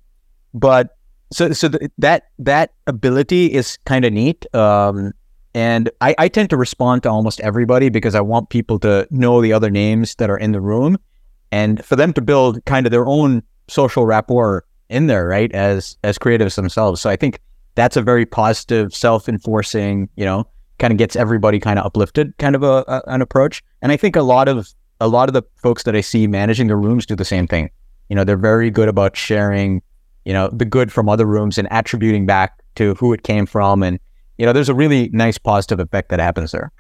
but so so th- that that ability is kind of neat. Um, and I, I tend to respond to almost everybody because I want people to know the other names that are in the room, and for them to build kind of their own social rapport in there, right? As as creatives themselves. So I think that's a very positive, self-enforcing, you know, kind of gets everybody kind of uplifted, kind of a, a an approach. And I think a lot of a lot of the folks that I see managing the rooms do the same thing. You know, they're very good about sharing, you know, the good from other rooms and attributing back to who it came from. And, you know, there's a really nice positive effect that happens there.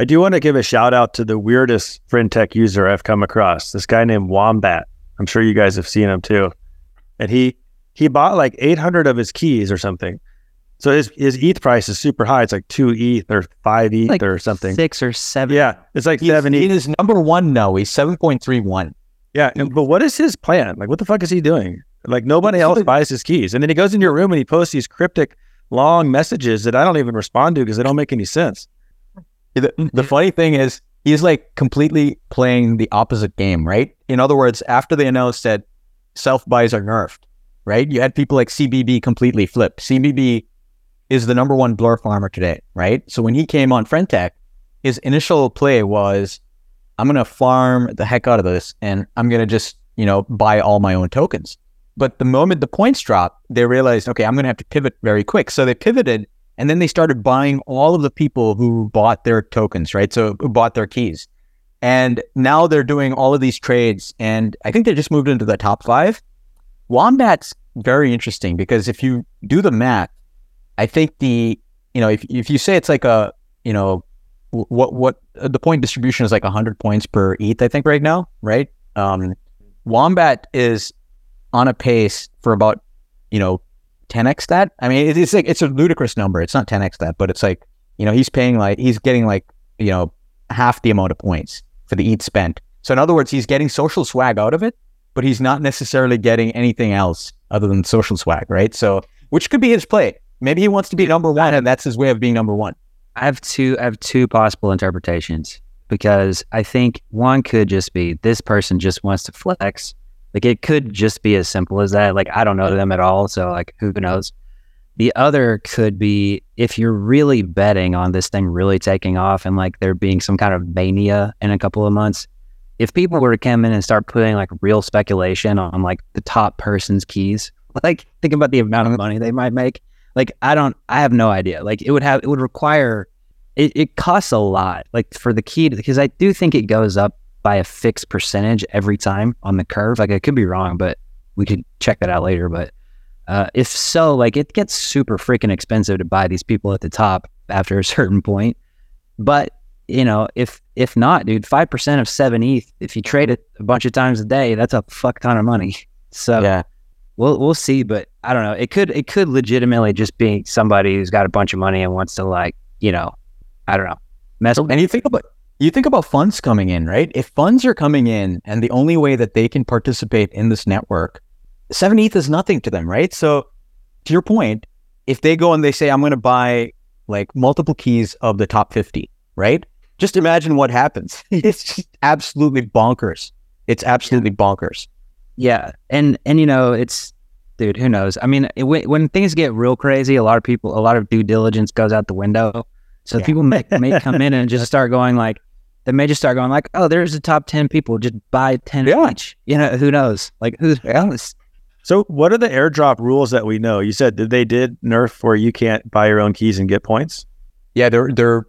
I do want to give a shout out to the weirdest Friend.Tech user I've come across. This guy named Wombat. I'm sure you guys have seen him too. And he he bought like 800 of his keys or something. So his his ETH price is super high. It's like two ETH or five ETH Like or something. six or seven. Yeah, it's like He's, seven he ETH. is number one now. He's 7.31. Yeah, and- but what is his plan? Like, what the fuck is he doing? Like, nobody else buys his keys, and then he goes in your room and he posts these cryptic, long messages that I don't even respond to because they don't make any sense. The, the mm-hmm. funny thing is, he's like completely playing the opposite game, right? In other words, after they announced that self buys are nerfed, right? You had people like CBB completely flip. CBB is the number one blur farmer today, right? So when he came on Friend.Tech, his initial play was, I'm going to farm the heck out of this and I'm going to just, you know, buy all my own tokens. But the moment the points dropped, they realized, okay, I'm going to have to pivot very quick. So they pivoted and then they started buying all of the people who bought their tokens, right? So who bought their keys. And now they're doing all of these trades. And I think they just moved into the top five. Wombat's very interesting because if you do the math, I think the, you know, if, if you say it's like a, you know, what, what the point distribution is like 100 points per ETH, I think right now, right? Um, Wombat is on a pace for about, you know, 10x that. I mean, it's like it's a ludicrous number. It's not 10x that, but it's like you know he's paying like he's getting like you know half the amount of points for the ETH spent. So in other words, he's getting social swag out of it, but he's not necessarily getting anything else other than social swag, right? So which could be his play. Maybe he wants to be number one, and that's his way of being number one. I have two. I have two possible interpretations because I think one could just be this person just wants to flex. Like it could just be as simple as that. Like I don't know them at all, so like who knows. The other could be if you're really betting on this thing really taking off and like there being some kind of mania in a couple of months. If people were to come in and start putting like real speculation on like the top person's keys, like think about the amount of money they might make. Like I don't, I have no idea. Like it would have, it would require, it, it costs a lot. Like for the key, because I do think it goes up by a fixed percentage every time on the curve. Like I could be wrong, but we could check that out later. But uh, if so, like it gets super freaking expensive to buy these people at the top after a certain point. But you know, if if not, dude, five percent of seven ETH, if you trade it a bunch of times a day, that's a fuck ton of money. So Yeah. we'll we'll see. But I don't know. It could it could legitimately just be somebody who's got a bunch of money and wants to like, you know, I don't know, mess. And you think about you think about funds coming in, right? If funds are coming in and the only way that they can participate in this network, seven ETH is nothing to them, right? So to your point, if they go and they say, I'm gonna buy like multiple keys of the top 50, right? Just imagine what happens. it's just absolutely bonkers. It's absolutely bonkers. Yeah, and and you know, it's dude, who knows? I mean, it, when when things get real crazy, a lot of people, a lot of due diligence goes out the window. So Yeah. people may may come in and just start going like, they may just start going like, oh, there's the top ten people, just buy ten Yeah. each. You know, who knows? Like who? knows? So, what are the airdrop rules that we know? You said that they did nerf where you can't buy your own keys and get points. Yeah, they're they're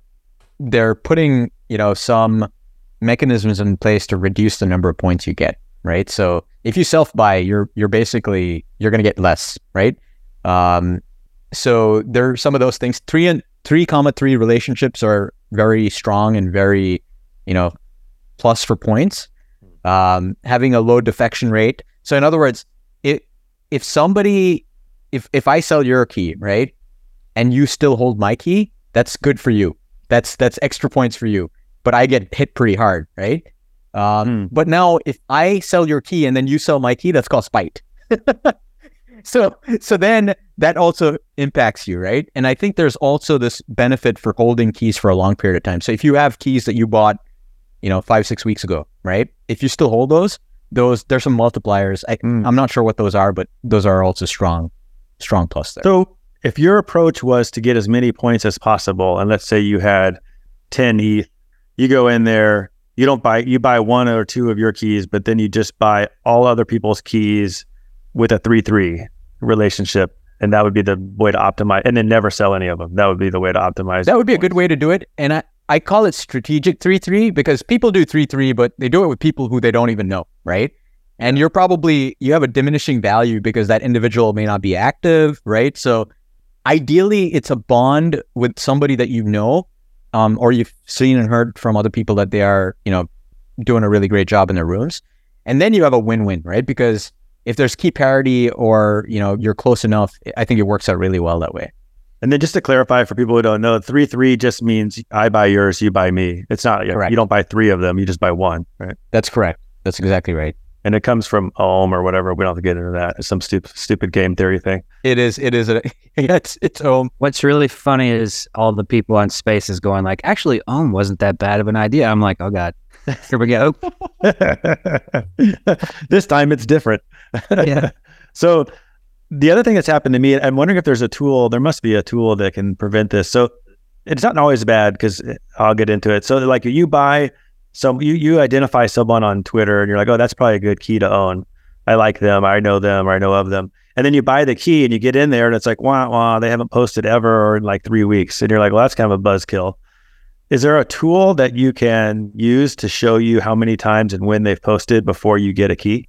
they're putting, you know, some mechanisms in place to reduce the number of points you get, right? So if you self buy, you're you're basically you're gonna get less, right? Um, so there are some of those things. Three and three comma three relationships are very strong and very, you know, plus for points. Um, having a low defection rate. So in other words, if if somebody if if I sell your key, right, and you still hold my key, that's good for you. That's that's extra points for you. But I get hit pretty hard, right? Um, Hmm. But now, if I sell your key and then you sell my key, that's called spite. so so then that also impacts you, right? And I think there's also this benefit for holding keys for a long period of time. So if you have keys that you bought, you know, five six weeks ago, right? If you still hold those, those there's some multipliers. I, Hmm. I'm not sure what those are, but those are also strong, strong plus there. So, if your approach was to get as many points as possible, and let's say you had 10 ETH, you go in there, you don't buy, you buy one or two of your keys, but then you just buy all other people's keys with a 3 3 relationship. And that would be the way to optimize, and then never sell any of them. That would be the way to optimize. That would be a good way to do it. And I, I call it strategic 3 3 because people do 3 3, but they do it with people who they don't even know, right? And you're probably, you have a diminishing value because that individual may not be active, right? So ideally, it's a bond with somebody that you know, um, or you've seen and heard from other people that they are, you know, doing a really great job in their rooms. And then you have a win win, right? Because if there's key parity or, you know, you're close enough, I think it works out really well that way. And then just to clarify for people who don't know, 3 3 just means I buy yours, you buy me. It's not, Correct. you don't buy three of them, you just buy one, right? That's correct. That's exactly right. And it comes from Ohm or whatever. We don't have to get into that. It's some stupid, stupid game theory thing. It is. It is. A, it's. It's. Um. What's really funny is all the people on spaces going like, actually, Ohm wasn't that bad of an idea. I'm like, oh god, here we go. this time it's different. Yeah. So the other thing that's happened to me, I'm wondering if there's a tool. There must be a tool that can prevent this. So it's not always bad because I'll get into it. So like you buy some, you you identify someone on Twitter and you're like, oh, that's probably a good key to own. I like them. I know them. Or I know of them. And then you buy the key and you get in there and it's like, wow, wow, they haven't posted ever or in like three weeks. And you're like, well, that's kind of a buzzkill. Is there a tool that you can use to show you how many times and when they've posted before you get a key?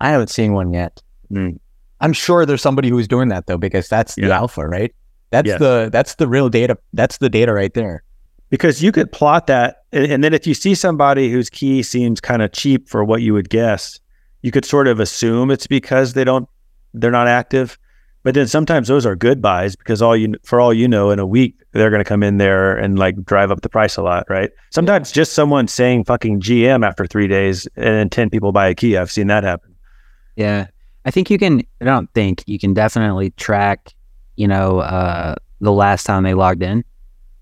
I haven't seen one yet. Mm. I'm sure there's somebody who's doing that though, because that's the Yeah. alpha, right? That's Yes. the that's the real data. That's the data right there. Because you could plot that. And, and then if you see somebody whose key seems kind of cheap for what you would guess, you could sort of assume it's because they don't, they're not active. But then sometimes those are good buys because all you, for all you know, in a week, they're going to come in there and like drive up the price a lot, right? Sometimes just someone saying fucking GM after three days and then 10 people buy a key. I've seen that happen. Yeah. I think you can, I don't think you can definitely track, you know, uh, the last time they logged in.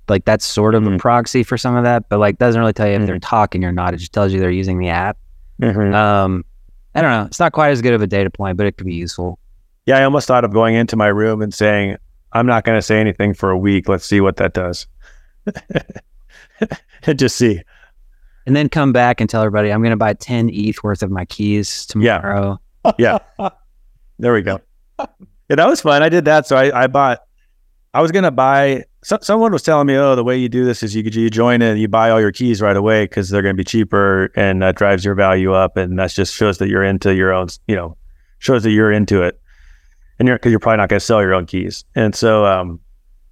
like that's sort of a Mhm. proxy for some of that, but like doesn't really tell you if Mm-hmm. they're talking or not. It just tells you they're using the app. Mhm. Um, I don't know. It's not quite as good of a data point, but it could be useful. Yeah, I almost thought of going into my room and saying, I'm not going to say anything for a week. Let's see what that does. just see. And then come back and tell everybody I'm going to buy 10 ETH worth of my keys tomorrow. Yeah. There we go. Yeah, that was fun. I did that. So I, I bought, I was going to buy, so, someone was telling me, oh, the way you do this is you, you join in, you buy all your keys right away because they're going to be cheaper and that drives your value up. And that just shows that you're into your own, you know, shows that you're into it. And you're, cause you're probably not going to sell your own keys. And so, um,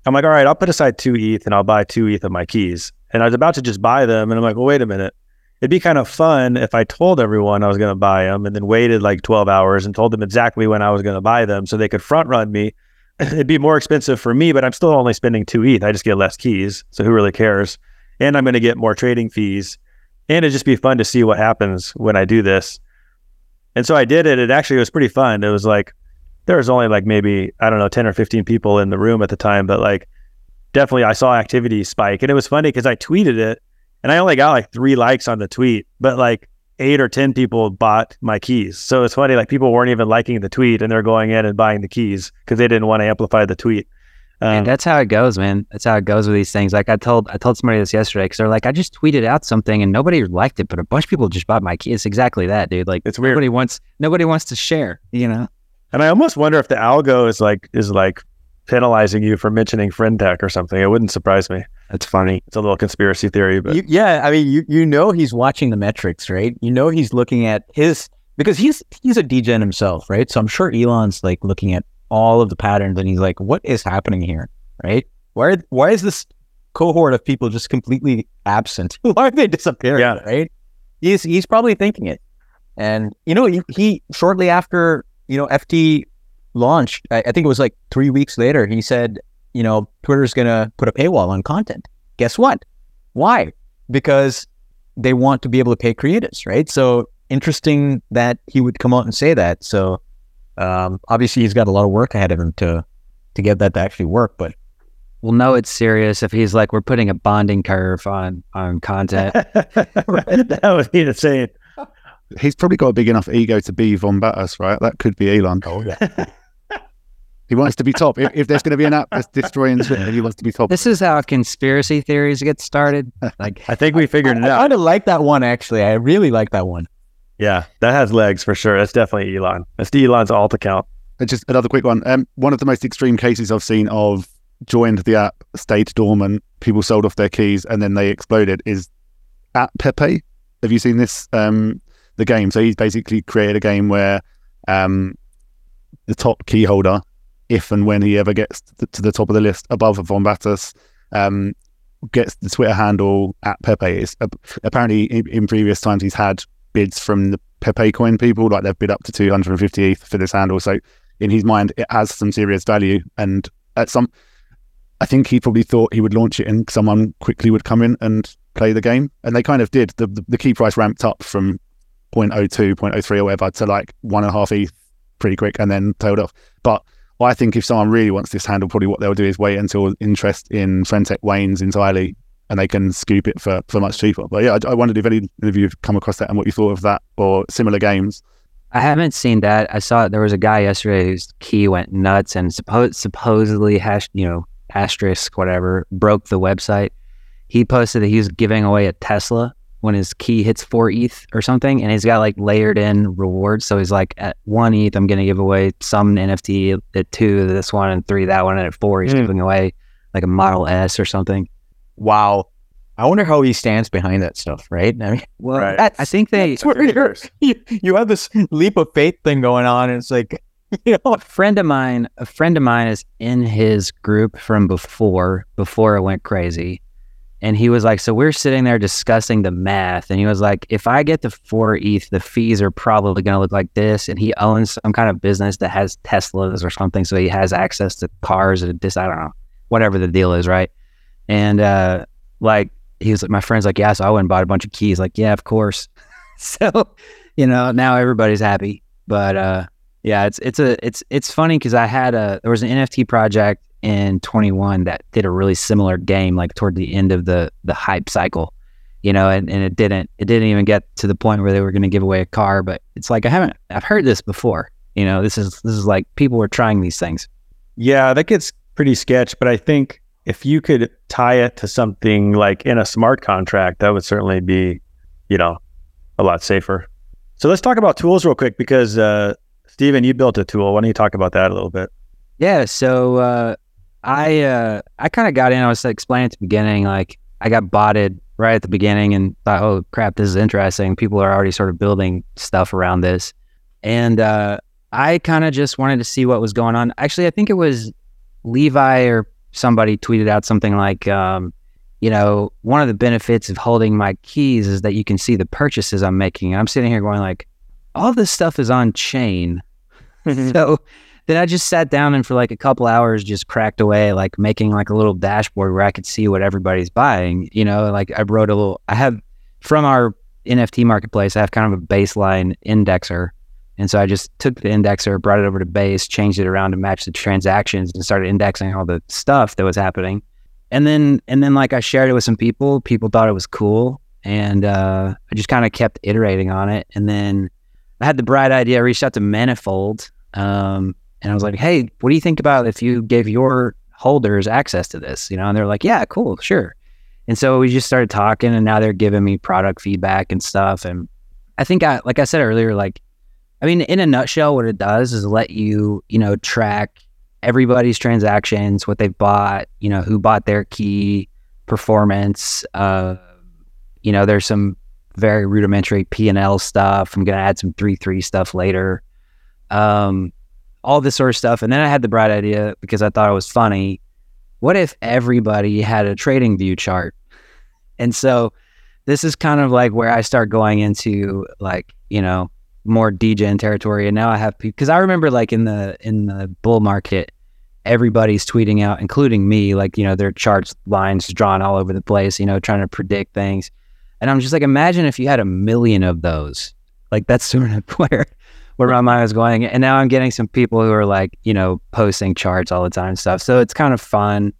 I'm like, all right, I'll put aside two ETH and I'll buy two ETH of my keys. And I was about to just buy them. And I'm like, well, wait a minute. It'd be kind of fun if I told everyone I was going to buy them and then waited like 12 hours and told them exactly when I was going to buy them so they could front run me. It'd be more expensive for me, but I'm still only spending two ETH. I just get less keys. So who really cares? And I'm going to get more trading fees. And it'd just be fun to see what happens when I do this. And so I did it. It actually was pretty fun. It was like, there was only like maybe, I don't know, 10 or 15 people in the room at the time, but like definitely I saw activity spike. And it was funny because I tweeted it and I only got like three likes on the tweet, but like eight or 10 people bought my keys. So it's funny, like people weren't even liking the tweet and they're going in and buying the keys because they didn't want to amplify the tweet. and Um, that's how it goes, man. That's how it goes with these things. Like I told, I told somebody this yesterday because they're like, I just tweeted out something and nobody liked it, but a bunch of people just bought my key. It's exactly that, dude. Like it's weird. nobody wants, nobody wants to share. You know? And I almost wonder if the algo is like, is like penalizing you for mentioning Friend.Tech or something. It wouldn't surprise me. That's funny. It's a little conspiracy theory, but You, yeah, I mean, you you know he's watching the metrics, right? You know he's looking at his because he's he's a degen himself, right? So I'm sure Elon's like looking at all of the patterns and he's like, what is happening here, right? Why why is this cohort of people just completely absent? why are they disappearing? Yeah. right. He's he's probably thinking it, and you know he, he shortly after you know FT launched, I, I think it was like three weeks later, he said, you know, Twitter's gonna put a paywall on content. Guess what? Why? Because they want to be able to pay creators, right? So interesting that he would come out and say that. So um, obviously he's got a lot of work ahead of him to to get that to actually work. But We'll know it's serious if he's like, we're putting a bonding curve on on content. that would be insane. He's probably got a big enough ego to be Vombatus, right? That could be Elon. oh yeah, He wants to be top. If, if there's going to be an app that's destroying Twitter, he wants to be top. this is how conspiracy theories get started. Like, I think we figured it I out. I kind of like that one actually. I really like that one. Yeah, that has legs for sure. That's definitely Elon. That's the Elon's alt account. And just another quick one. Um, one of the most extreme cases I've seen of joined the app, stayed dormant, people sold off their keys, and then they exploded is at Pepe. Have you seen this? Um, the game. So he's basically created a game where um, the top key holder, if and when he ever gets to, the top of the list above Vombatus, um, gets the Twitter handle at Pepe. It's, uh, apparently, in, in previous times, he's had bids from the Pepe coin people, like they've bid up to 250 ETH for this handle. So in his mind, it has some serious value. And at some, I think he probably thought he would launch it and someone quickly would come in and play the game. And they kind of did. The, the, the key price ramped up from 0.02, 0.03 or whatever to like one and a half ETH pretty quick and then tailed off. But I think if someone really wants this handle, probably what they'll do is wait until interest in Friend.Tech wanes entirely and they can scoop it for, for much cheaper. But yeah, I, I wondered if any of you have come across that and what you thought of that or similar games. I haven't seen that. I saw there was a guy yesterday whose key went nuts and suppo- supposedly hash, you know, asterisk whatever broke the website. He posted that he was giving away a Tesla when his key hits four ETH or something, and he's got like layered in rewards. So he's like, at one ETH, I'm going to give away some NFT. At two, this one, and three, that one, and at four, he's Hmm. giving away like a Model S or something. Wow. I wonder how he stands behind that stuff, right? I mean, Well, Right. I think they that's where you're, you, you have this leap of faith thing going on, and it's like, you know, a friend of mine a friend of mine is in his group from before before it went crazy and he was like so we're sitting there discussing the math. And he was like if i get the 4 eth the fees are probably going to look like this. And he owns some kind of business that has teslas or something so he has access to cars and this i don't know whatever the deal is right? And uh like he was like my friend's like yeah so i went and bought a bunch of keys. Like yeah of course. So you know now everybody's happy. But uh yeah, it's it's a it's it's funny because I had a there was an NFT project in 21 that did a really similar game, like toward the end of the the hype cycle, you know, and, and it didn't it didn't even get to the point where they were going to give away a car. But it's like I haven't I've heard this before. You know, this is this is like people were trying these things. Yeah, that gets pretty sketch, but I think if you could tie it to something like in a smart contract, that would certainly be, you know, a lot safer. So let's talk about tools real quick because uh, Stephen, you built a tool. Why don't you talk about that a little bit? Yeah. So uh, I uh, I kind of got in. I was explaining at the beginning, like I got botted right at the beginning and thought, oh crap, this is interesting. People are already sort of building stuff around this, and uh, I kind of just wanted to see what was going on. Actually, I think it was Levi or somebody tweeted out something like, um, you know, one of the benefits of holding my keys is that you can see the purchases I'm making. And I'm sitting here going like, all this stuff is on chain. so then I just sat down and for like a couple hours just cracked away, like making like a little dashboard where I could see what everybody's buying. You know, like I wrote a little, I have from our NFT marketplace, I have kind of a baseline indexer. And so I just took the indexer, brought it over to base, changed it around to match the transactions and started indexing all the stuff that was happening. And then, and then like I shared it with some people, people thought it was cool. And uh, I just kind of kept iterating on it. And then I had the bright idea, I reached out to Manifold. Um, and I was like, hey, what do you think about if you gave your holders access to this? You know, and they're like, yeah, cool, sure. And so we just started talking, and now they're giving me product feedback and stuff. And I think I, like I said earlier, like, I mean, in a nutshell, what it does is let you, you know, track everybody's transactions, what they've bought, you know, who bought their key, performance. Uh, you know, there's some very rudimentary P and L stuff. I'm gonna add some three three stuff later. Um, all this sort of stuff. And then I had the bright idea because I thought it was funny. What if everybody had a TradingView chart? And so this is kind of like where I start going into like, you know, more degen territory. And now I have people because I remember like in the in the bull market, everybody's tweeting out, including me, like, you know, their charts lines drawn all over the place, you know, trying to predict things. And I'm just like, imagine if you had a million of those. Like that's sort of where where my mind was going. And now I'm getting some people who are like, you know, posting charts all the time and stuff. So it's kind of fun.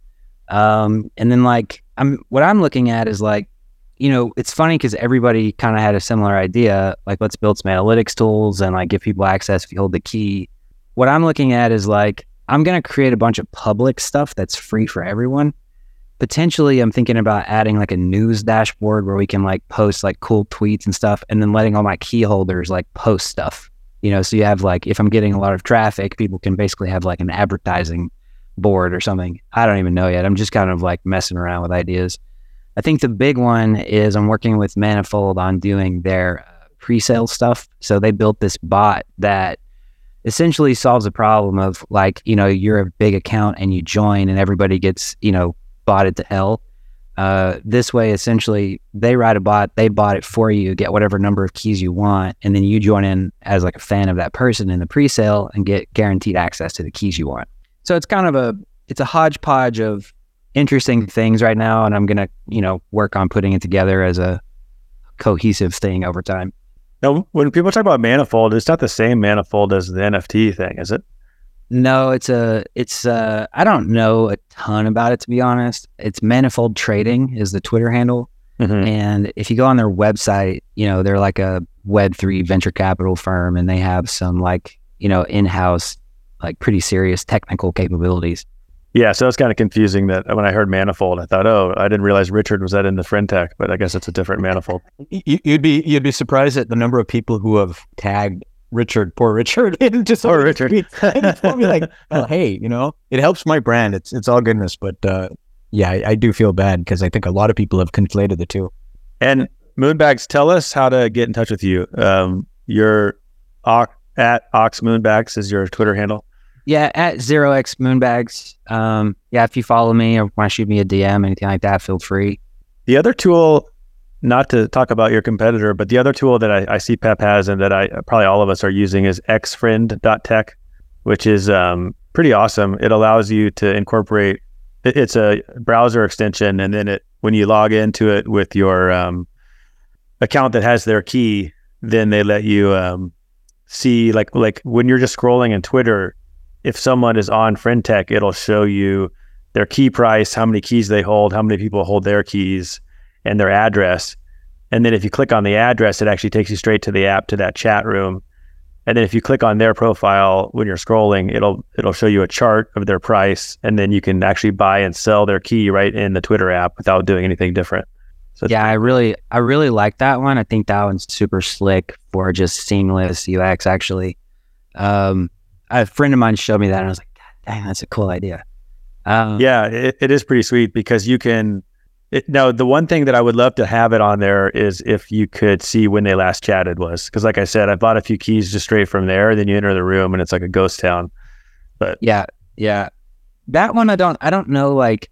Um, and then like I'm what I'm looking at is like, you know, it's funny because everybody kind of had a similar idea. Like, let's build some analytics tools and like give people access if you hold the key. What I'm looking at is like, I'm gonna create a bunch of public stuff that's free for everyone. Potentially, I'm thinking about adding like a news dashboard where we can like post like cool tweets and stuff, and then letting all my key holders like post stuff you know, so you have like if I'm getting a lot of traffic, people can basically have like an advertising board or something. I don't even know yet. I'm just kind of like messing around with ideas. I think the big one is I'm working with Manifold on doing their uh, pre-sale stuff. So they built this bot that essentially solves a problem of like, you know, you're a big account and you join and everybody gets, you know, botted to hell. Uh, this way, essentially, they write a bot, they bought it for you, get whatever number of keys you want, and then you join in as like a fan of that person in the pre-sale and get guaranteed access to the keys you want. So it's kind of a it's a hodgepodge of interesting things right now, and I'm gonna you know work on putting it together as a cohesive thing over time. Now, when people talk about manifold, it's not the same manifold as the NFT thing, is it? No, it's a it's uh I don't know a ton about it to be honest. It's Manifold Trading is the Twitter handle. Mm-hmm. And if you go on their website, you know, they're like a web3 venture capital firm and they have some like, you know, in-house like pretty serious technical capabilities. Yeah, so it's kind of confusing that when I heard manifold, I thought, oh, I didn't realize Richard was that into Friend.Tech, but I guess it's a different manifold. You'd be you'd be surprised at the number of people who have tagged Richard, poor Richard, and just poor Richard. it's probably like, oh, hey, you know, it helps my brand. It's it's all goodness, but uh, yeah, I, I, do feel bad because I think a lot of people have conflated the two. And Moonbags, tell us how to get in touch with you. Um, your at Ox Moonbags is your Twitter handle. Yeah, at zero x Moonbags. Um, yeah, if you follow me or want to shoot me a DM, anything like that, feel free. The other tool not to talk about your competitor, but the other tool that I, I see Pep has and that I probably all of us are using is xfriend.tech, which is um, pretty awesome. It allows you to incorporate. It, it's a browser extension, and then it when you log into it with your um, account that has their key, then they let you um, see like like when you're just scrolling in Twitter, if someone is on Friend.Tech, it'll show you their key price, how many keys they hold, how many people hold their keys, and their address. And then if you click on the address, it actually takes you straight to the app to that chat room. And then if you click on their profile when you're scrolling, it'll it'll show you a chart of their price, and then you can actually buy and sell their key right in the Twitter app without doing anything different. So yeah, I really I really like that one. I think that one's super slick for just seamless UX. Actually, um, a friend of mine showed me that, and I was like, "Dang, that's a cool idea." Um, yeah, it, it is pretty sweet because you can it, now, the one thing that I would love to have it on there is if you could see when they last chatted was because, like I said, I bought a few keys just straight from there. Then you enter the room and it's like a ghost town. But yeah, yeah, that one I don't, I don't know. Like,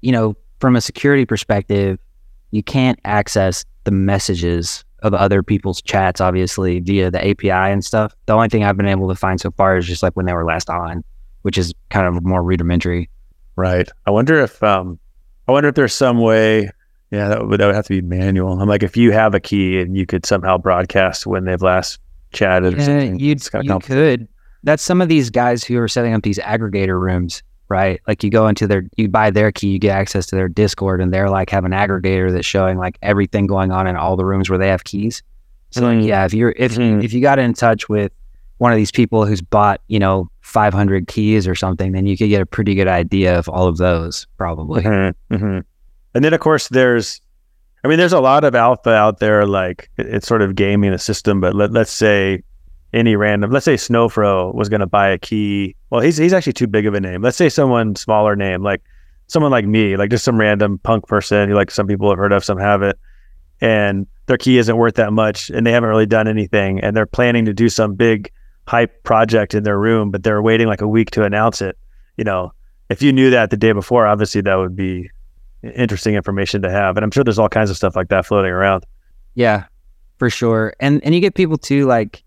you know, from a security perspective, you can't access the messages of other people's chats, obviously via the API and stuff. The only thing I've been able to find so far is just like when they were last on, which is kind of more rudimentary. Right. I wonder if um I wonder if there's some way. Yeah, that would, that would have to be manual. I'm like, if you have a key and you could somehow broadcast when they've last chatted, yeah, you you could. That's some of these guys who are setting up these aggregator rooms, right? Like you go into their, you buy their key, you get access to their Discord, and they're like have an aggregator that's showing like everything going on in all the rooms where they have keys. So mm-hmm. like, yeah, if you're if mm-hmm. if you got in touch with one of these people who's bought, you know, 500 keys or something, then you could get a pretty good idea of all of those probably. Mm-hmm, mm-hmm. And then, of course, there's, I mean, there's a lot of alpha out there, like it's sort of gaming the system, but let, let's say any random, let's say Snowfro was going to buy a key. Well, he's, he's actually too big of a name. Let's say someone smaller name, like someone like me, like just some random punk person who like some people have heard of, some have it. And their key isn't worth that much and they haven't really done anything. And they're planning to do some big hype project in their room, but they're waiting like a week to announce it. You know, if you knew that the day before, obviously that would be interesting information to have. And I'm sure there's all kinds of stuff like that floating around. Yeah, for sure. And and you get people too like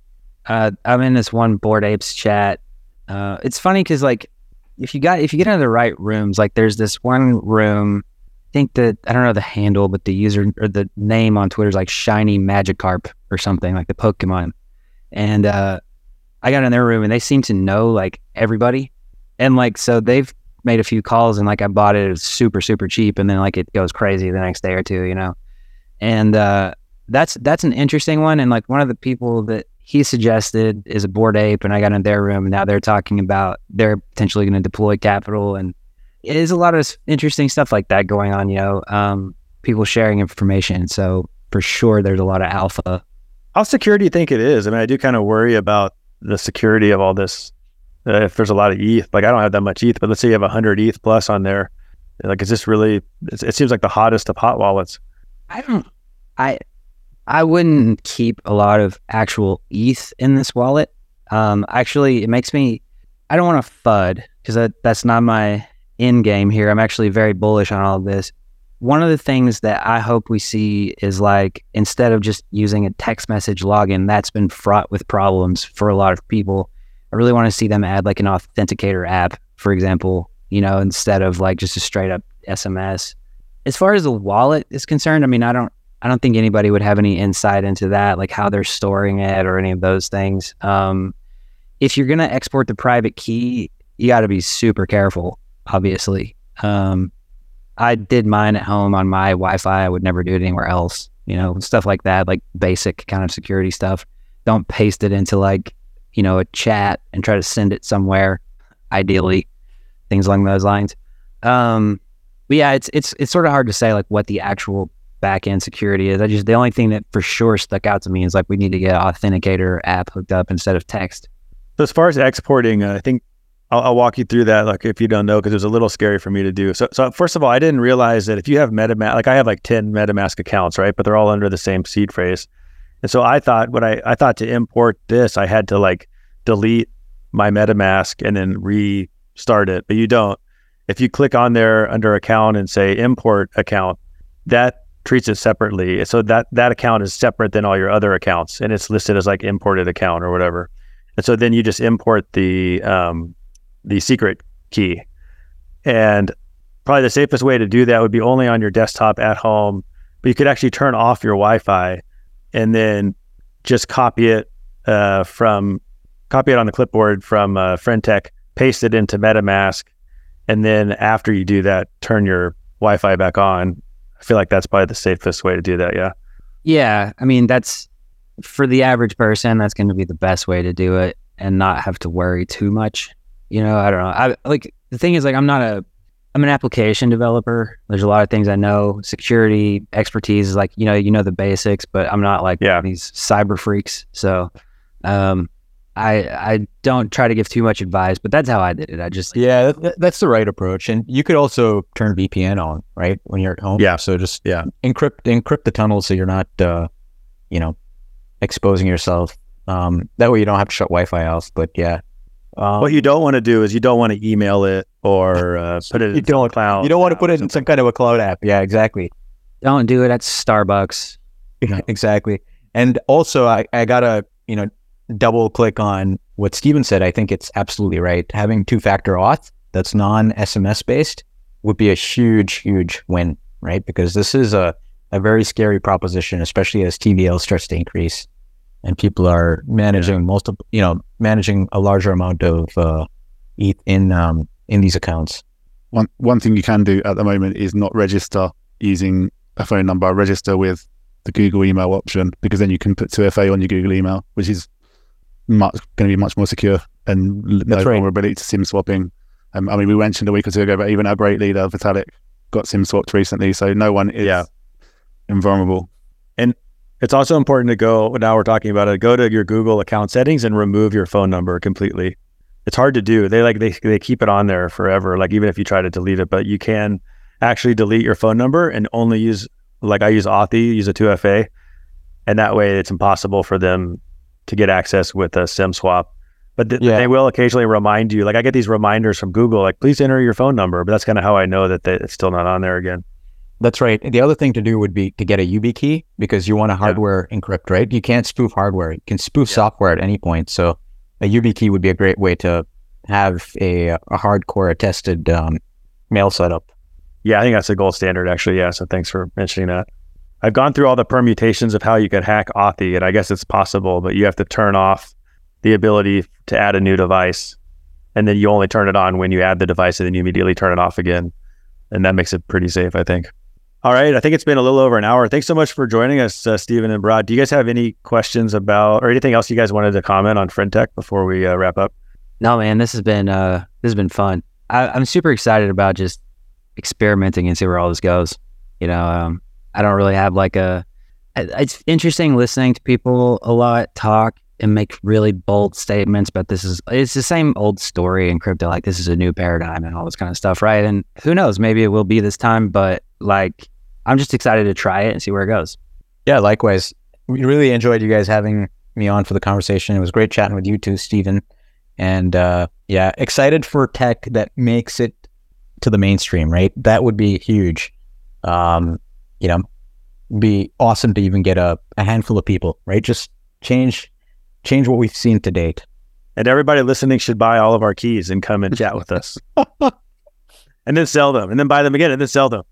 uh, I'm in this one bored apes chat. Uh, it's funny because like if you got if you get into the right rooms, like there's this one room. I think that I don't know the handle, but the user or the name on Twitter is like Shiny Magikarp or something like the Pokemon. And uh, I got in their room and they seem to know like everybody. And like, so they've made a few calls and like I bought it, it super, super cheap. And then like it goes crazy the next day or two, you know? And, uh, that's, that's an interesting one. And like one of the people that he suggested is a bored ape and I got in their room and now they're talking about they're potentially going to deploy capital and it is a lot of interesting stuff like that going on, you know, um, people sharing information. So for sure, there's a lot of alpha. How secure do you think it is? I mean, I do kind of worry about the security of all this. Uh, if there's a lot of ETH, like I don't have that much ETH, but let's say you have 100 ETH plus on there, like is this really? It seems like the hottest of hot wallets. I don't. I I wouldn't keep a lot of actual ETH in this wallet. Um, actually, it makes me. I don't want to FUD because that, that's not my end game here. I'm actually very bullish on all of this. One of the things that I hope we see is like instead of just using a text message login that's been fraught with problems for a lot of people, I really want to see them add like an authenticator app, for example, you know, instead of like just a straight up SMS. As far as the wallet is concerned, I mean, I don't I don't think anybody would have any insight into that, like how they're storing it or any of those things. Um, if you're to export the private key, you got to be super careful, obviously. Um, I did mine at home on my Wi-Fi. I would never do it anywhere else. You know, stuff like that, like basic kind of security stuff. Don't paste it into like you know a chat and try to send it somewhere. Ideally, things along those lines. Um, but yeah, it's it's it's sort of hard to say like what the actual back end security is. I just the only thing that for sure stuck out to me is like we need to get an authenticator app hooked up instead of text. So as far as exporting, uh, I think I'll, I'll, walk you through that, like if you don't know, because it was a little scary for me to do. So, so first of all, I didn't realize that if you have MetaMask, like I have like ten MetaMask accounts, right? But they're all under the same seed phrase, and so I thought what I I thought to import this, I had to like delete my MetaMask and then restart it, but you don't. If you click on there under account and say import account, that treats it separately. So that that account is separate than all your other accounts, and it's listed as like imported account or whatever. And so then you just import the um, the secret key. And probably the safest way to do that would be only on your desktop at home, but you could actually turn off your Wi-Fi and then just copy it uh, from copy it on the clipboard from uh, Friend.Tech, paste it into MetaMask, and then after you do that, turn your Wi-Fi back on. I feel like that's probably the safest way to do that. Yeah. Yeah, I mean that's for the average person. That's going to be the best way to do it, and not have to worry too much. You know, I don't know. I like the thing is like I'm not a I'm an application developer. There's a lot of things I know. Security expertise is like you know you know the basics, but I'm not like Yeah. these cyber freaks. So um, I I don't try to give too much advice, but that's how I did it. I just Yeah, that, that- that's the right approach. And you could also turn VPN on, right, when you're at home. Yeah. So just Yeah. encrypt encrypt the tunnel so you're not, uh, you know, exposing yourself. Um, that way you don't have to shut Wi-Fi off. But yeah, um, What you don't want to do is you don't want to email it or uh, put it You in don't- cloud. you don't want to put it in some kind of a cloud app. Yeah, exactly. don't do it at Starbucks. exactly. And also, I, I gotta you know double click on what Stephen said. I think it's absolutely right. Having two factor auth that's non SMS based would be a huge, huge win, right? Because this is a a very scary proposition, especially as TVL starts to increase and people are managing multiple, you know, managing a larger amount of uh, ETH in um, in these accounts. One one thing you can do at the moment is not register using a phone number. Register with the Google email option because then you can put 2FA on your Google email, which is much going to be much more secure and no right. vulnerability to SIM swapping. Um, I mean, we mentioned a week or two ago, but even our great leader Vitalik got SIM swapped recently, so no one is Yeah. invulnerable. It's also important to go. Now we're talking about it. Go to your Google account settings and remove your phone number completely. It's hard to do. They like they they keep it on there forever. Like even if you try to delete it, but you can actually delete your phone number and only use like I use Authy, use a 2FA, and that way it's impossible for them to get access with a SIM swap. But th- Yeah. they will occasionally remind you. Like I get these reminders from Google, like please enter your phone number. But that's kind of how I know that they, it's still not on there again. That's right. The other thing to do would be to get a YubiKey because you want to hardware encrypt, right? You can't spoof hardware. You can spoof software at any point. So a YubiKey would be a great way to have a, a hardcore attested um, mail setup. Yeah, I think that's the gold standard, actually. Yeah. So thanks for mentioning that. I've gone through all the permutations of how you could hack Authy, and I guess it's possible, but you have to turn off the ability to add a new device. And then you only turn it on when you add the device, and then you immediately turn it off again. And that makes it pretty safe, I think. All right. I think it's been a little over an hour. Thanks so much for joining us, uh, Stephen and Bharat. Do you guys have any questions about or anything else you guys wanted to comment on Friend.Tech before we uh, wrap up? No, man, this has been uh this has been fun. I, I'm super excited about just experimenting and see where all this goes. You know, um, I don't really have like a. It's interesting listening to people a lot talk and make really bold statements, but this is it's the same old story in crypto. Like this is a new paradigm and all this kind of stuff, right? And who knows, maybe it will be this time, but like I'm just excited to try it and see where it goes. Yeah, likewise. We really enjoyed you guys having me on for the conversation. It was great chatting with you too, Stephen. And uh, yeah, excited for tech that makes it to the mainstream, right? That would be huge. Um, you know, be awesome to even get a, a handful of people, right? Just change change what we've seen to date. And everybody listening should buy all of our keys and come and chat with us. and then sell them, and then buy them again, and then sell them,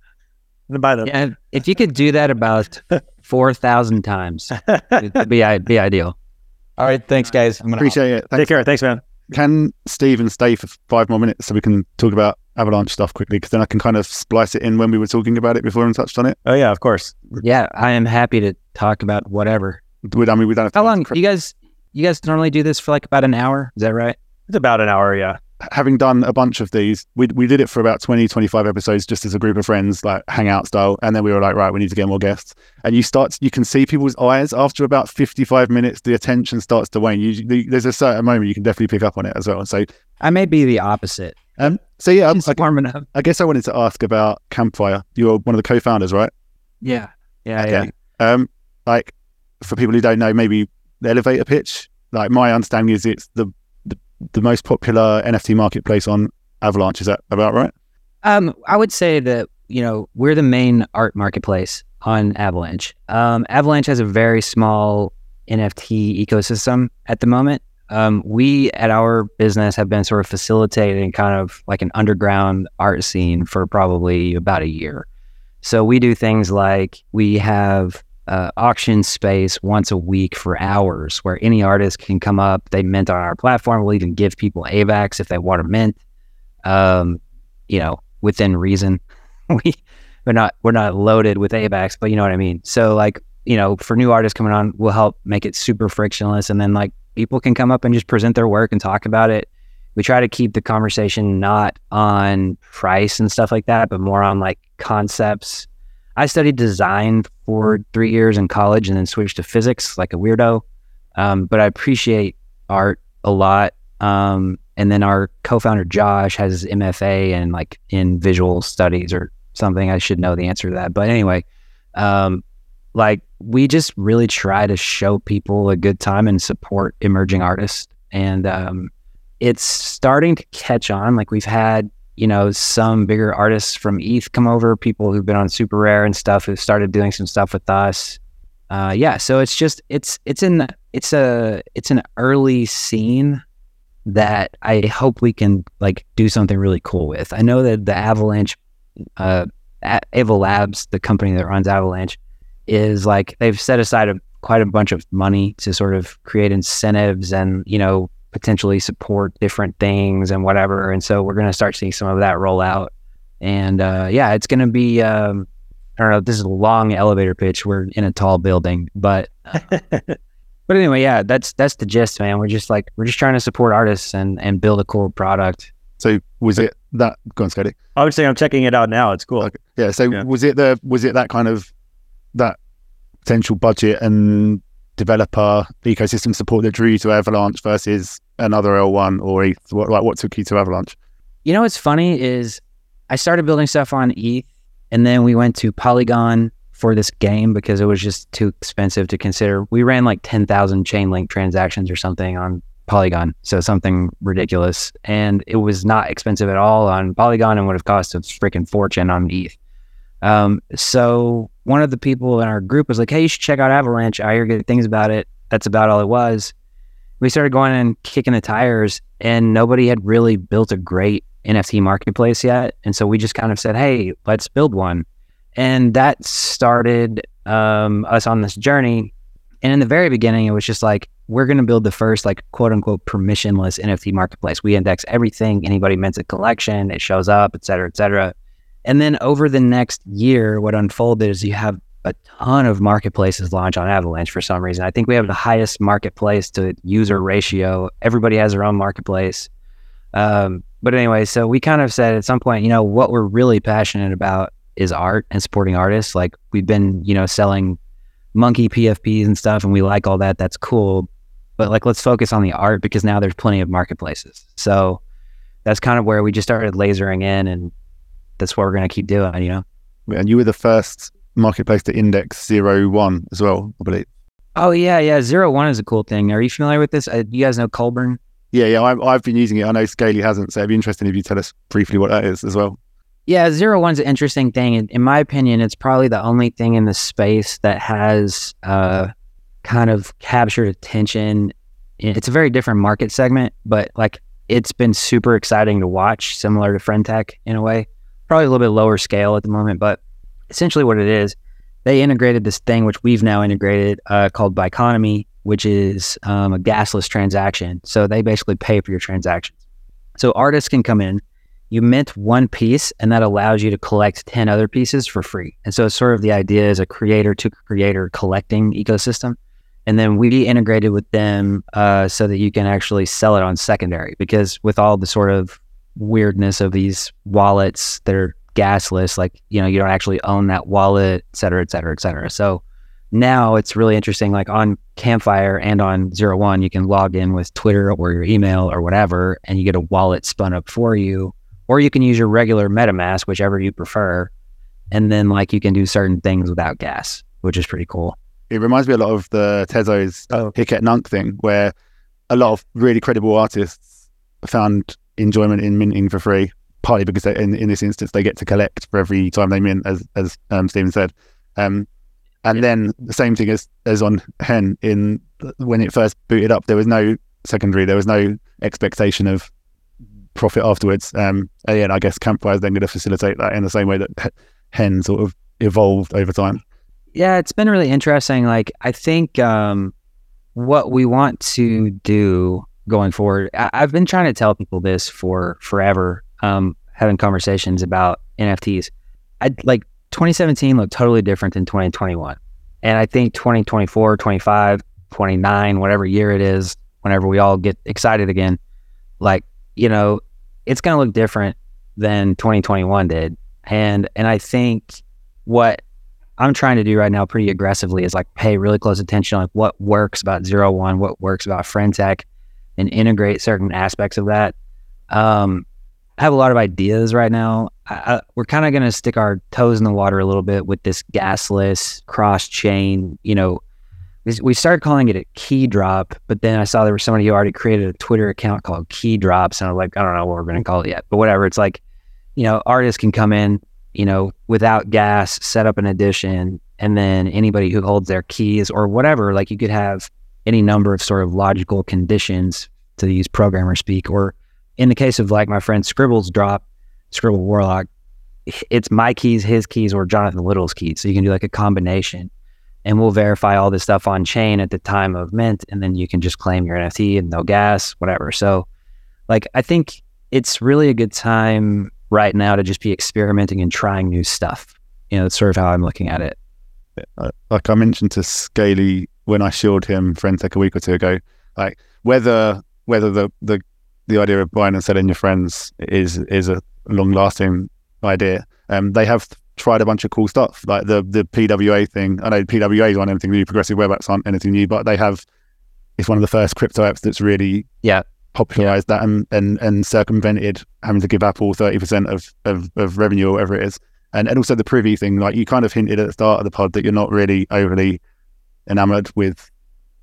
and then buy them. Yeah, if you could do that about four thousand times, it'd be i- be ideal. All right, thanks guys. I'm gonna Appreciate it. Take care. Thanks, man. Can Stephen stay for five more minutes so we can talk about Avalanche stuff quickly? Because then I can kind of splice it in when we were talking about it before and touched on it. Oh yeah, of course. Yeah, I am happy to talk about whatever. We, I mean, we don't have How long you guys? You guys normally do this for like about an hour? Is that right? It's about an hour. Yeah. Having done a bunch of these, we, we did it for about 20, 25 episodes just as a group of friends, like hangout style. And then we were like, right, we need to get more guests. And you start, you can see people's eyes after about 55 minutes, the attention starts to wane. You, the, there's a certain moment you can definitely pick up on it as well. So, I may be the opposite. um, so yeah, It's I. I guess I wanted to ask about Campfire. You're one of the co-founders, right? Yeah, yeah, Okay. yeah. Um, like for people who don't know, maybe the elevator pitch. Like my understanding is it's the the, most popular NFT marketplace on Avalanche. Is that about right? Um, I would say that you know we're the main art marketplace on Avalanche. Um, Avalanche has a very small NFT ecosystem at the moment. Um, we at our business have been sort of facilitating kind of like an underground art scene for probably about a year. So we do things like we have uh, auction space once a week for hours where any artist can come up. They mint on our platform. We'll even give people AVAX if they want to mint, um, you know, within reason. we, we're not, we're not loaded with AVAX, but you know what I mean? So like, you know, for new artists coming on, we'll help make it super frictionless. And then like people can come up and just present their work and talk about it. We try to keep the conversation not on price and stuff like that, but more on like concepts. I studied design for three years in college and then switched to physics like a weirdo. Um, but I appreciate art a lot. Um, and then our co-founder Josh has MFA and like in visual studies or something. I should know the answer to that. But anyway, um, like we just really try to show people a good time and support emerging artists. And um, it's starting to catch on. Like we've had, you know, some bigger artists from ETH come over, people who've been on Super Rare and stuff who started doing some stuff with us. Uh, yeah, so it's just it's it's in it's a it's an early scene that I hope we can like do something really cool with. I know that the Avalanche, uh, Labs, the company that runs Avalanche, is like they've set aside a, quite a bunch of money to sort of create incentives and you know potentially support different things and whatever. And so we're going to start seeing some of that roll out. And uh, yeah, it's going to be. Um, I don't know. This is a long elevator pitch. We're in a tall building, but uh, but anyway, yeah, that's that's the gist, man. We're just like we're just trying to support artists and and build a cool product. So was it that? Go on, Scotty. I would say I'm checking it out now. It's cool. Okay. Yeah. So Yeah. was it the was it that kind of that potential budget and developer ecosystem support that drew you to Avalanche versus another L1 or ETH? What like what took you to Avalanche? You know what's funny is I started building stuff on ETH, and then we went to Polygon for this game because it was just too expensive to consider. We ran like ten thousand Chainlink transactions or something on Polygon, so something ridiculous, and it was not expensive at all on Polygon and would have cost a freaking fortune on ETH. Um, so one of the people in our group was like, "Hey, you should check out Avalanche. I hear good things about it." That's about all it was. We started going and kicking the tires, and nobody had really built a great NFT marketplace yet. And so we just kind of said, "Hey, let's build one," and that started um, us on this journey. And in the very beginning, it was just like we're going to build the first like quote unquote permissionless NFT marketplace. We index everything. Anybody mints a collection, it shows up, et cetera, et cetera. And then over the next year, what unfolded is you have a ton of marketplaces launch on Avalanche for some reason. I think we have the highest marketplace to user ratio. Everybody has their own marketplace. Um, but anyway, so we kind of said at some point, you know, what we're really passionate about is art and supporting artists. Like we've been, you know, selling monkey PFPs and stuff, and we like all that. That's cool. But like, let's focus on the art because now there's plenty of marketplaces. So that's kind of where we just started lasering in, and that's what we're going to keep doing. You know. And you were the first marketplace to index zero one as well, I believe. Oh yeah, yeah. Zero one is a cool thing. Are you familiar with this? Uh, you guys know Colborn? Yeah, yeah. I've, I've been using it. I know Scaly hasn't, so it'd be interesting if you tell us briefly what that is as well. Yeah, zero one's an interesting thing. In, in my opinion, it's probably the only thing in the space that has uh, kind of captured attention. It's a very different market segment, but like it's been super exciting to watch, similar to Friend.Tech in a way. Probably a little bit lower scale at the moment, but essentially what it is, they integrated this thing which we've now integrated uh, called Biconomy, which is um, a gasless transaction. So they basically pay for your transactions. So artists can come in, you mint one piece, and that allows you to collect 10 other pieces for free. And so it's sort of the idea is a creator to creator collecting ecosystem. And then we integrated with them uh, so that you can actually sell it on secondary because with all the sort of weirdness of these wallets that are gasless, like, you know, you don't actually own that wallet, et cetera, et cetera, et cetera. So now it's really interesting. Like on Campfire and on Zero One, you can log in with Twitter or your email or whatever, and you get a wallet spun up for you. Or you can use your regular MetaMask, whichever you prefer. And then like you can do certain things without gas, which is pretty cool. It reminds me a lot of the Tezos Oh. Hic et Nunc thing, where a lot of really credible artists found enjoyment in minting for free, partly because they, in, in this instance they get to collect for every time they mint, as as um, Stephen said. Um, and Yeah. then the same thing as as on Hen in when it first booted up, there was no secondary, there was no expectation of profit afterwards. Um, and yeah, I guess Campfire is then going to facilitate that in the same way that Hen sort of evolved over time. yeah, it's been really interesting. Like, I think um, what we want to do going forward, I- I've been trying to tell people this for forever, um, having conversations about NFTs. I like 2017 looked totally different than 2021. And I think 2024, 25, 29, whatever year it is, whenever we all get excited again, like, you know, it's going to look different than 2021 did. And and I think what I'm trying to do right now pretty aggressively is like pay really close attention on like what works about zero one, what works about Friend.Tech, and integrate certain aspects of that. Um, I have a lot of ideas right now. I, I, we're kind of going to stick our toes in the water a little bit with this gasless cross chain. You know, we, started calling it a key drop, but then I saw there was somebody who already created a Twitter account called Key Drops, and I'm like, I don't know what we're going to mm. call it yet, but whatever. It's like, you know, artists can come in, you know, without gas, set up an edition, and then anybody who holds their keys or whatever, like you could have any number of sort of logical conditions to use programmer speak, or in the case of like my friend Scribble's drop, Scribble Warlock, it's my keys, his keys, or Jonathan Little's keys. So you can do like a combination and we'll verify all this stuff on chain at the time of mint. And then you can just claim your NFT and no gas, whatever. So like, I think it's really a good time right now to just be experimenting and trying new stuff. You know, that's sort of how I'm looking at it. Uh, like I mentioned to Scaly when I showed him Friend.Tech a week or two ago, like whether whether the the the idea of buying and selling your friends is is a long lasting idea. Um, they have tried a bunch of cool stuff like the the PWA thing. I know PWAs aren't anything new, progressive web apps aren't anything new, but they have. It's one of the first crypto apps that's really Yeah. popularized that and, and and circumvented having to give Apple thirty percent of, of of revenue or whatever it is. And and also the privy thing, like you kind of hinted at the start of the pod that you're not really overly enamored with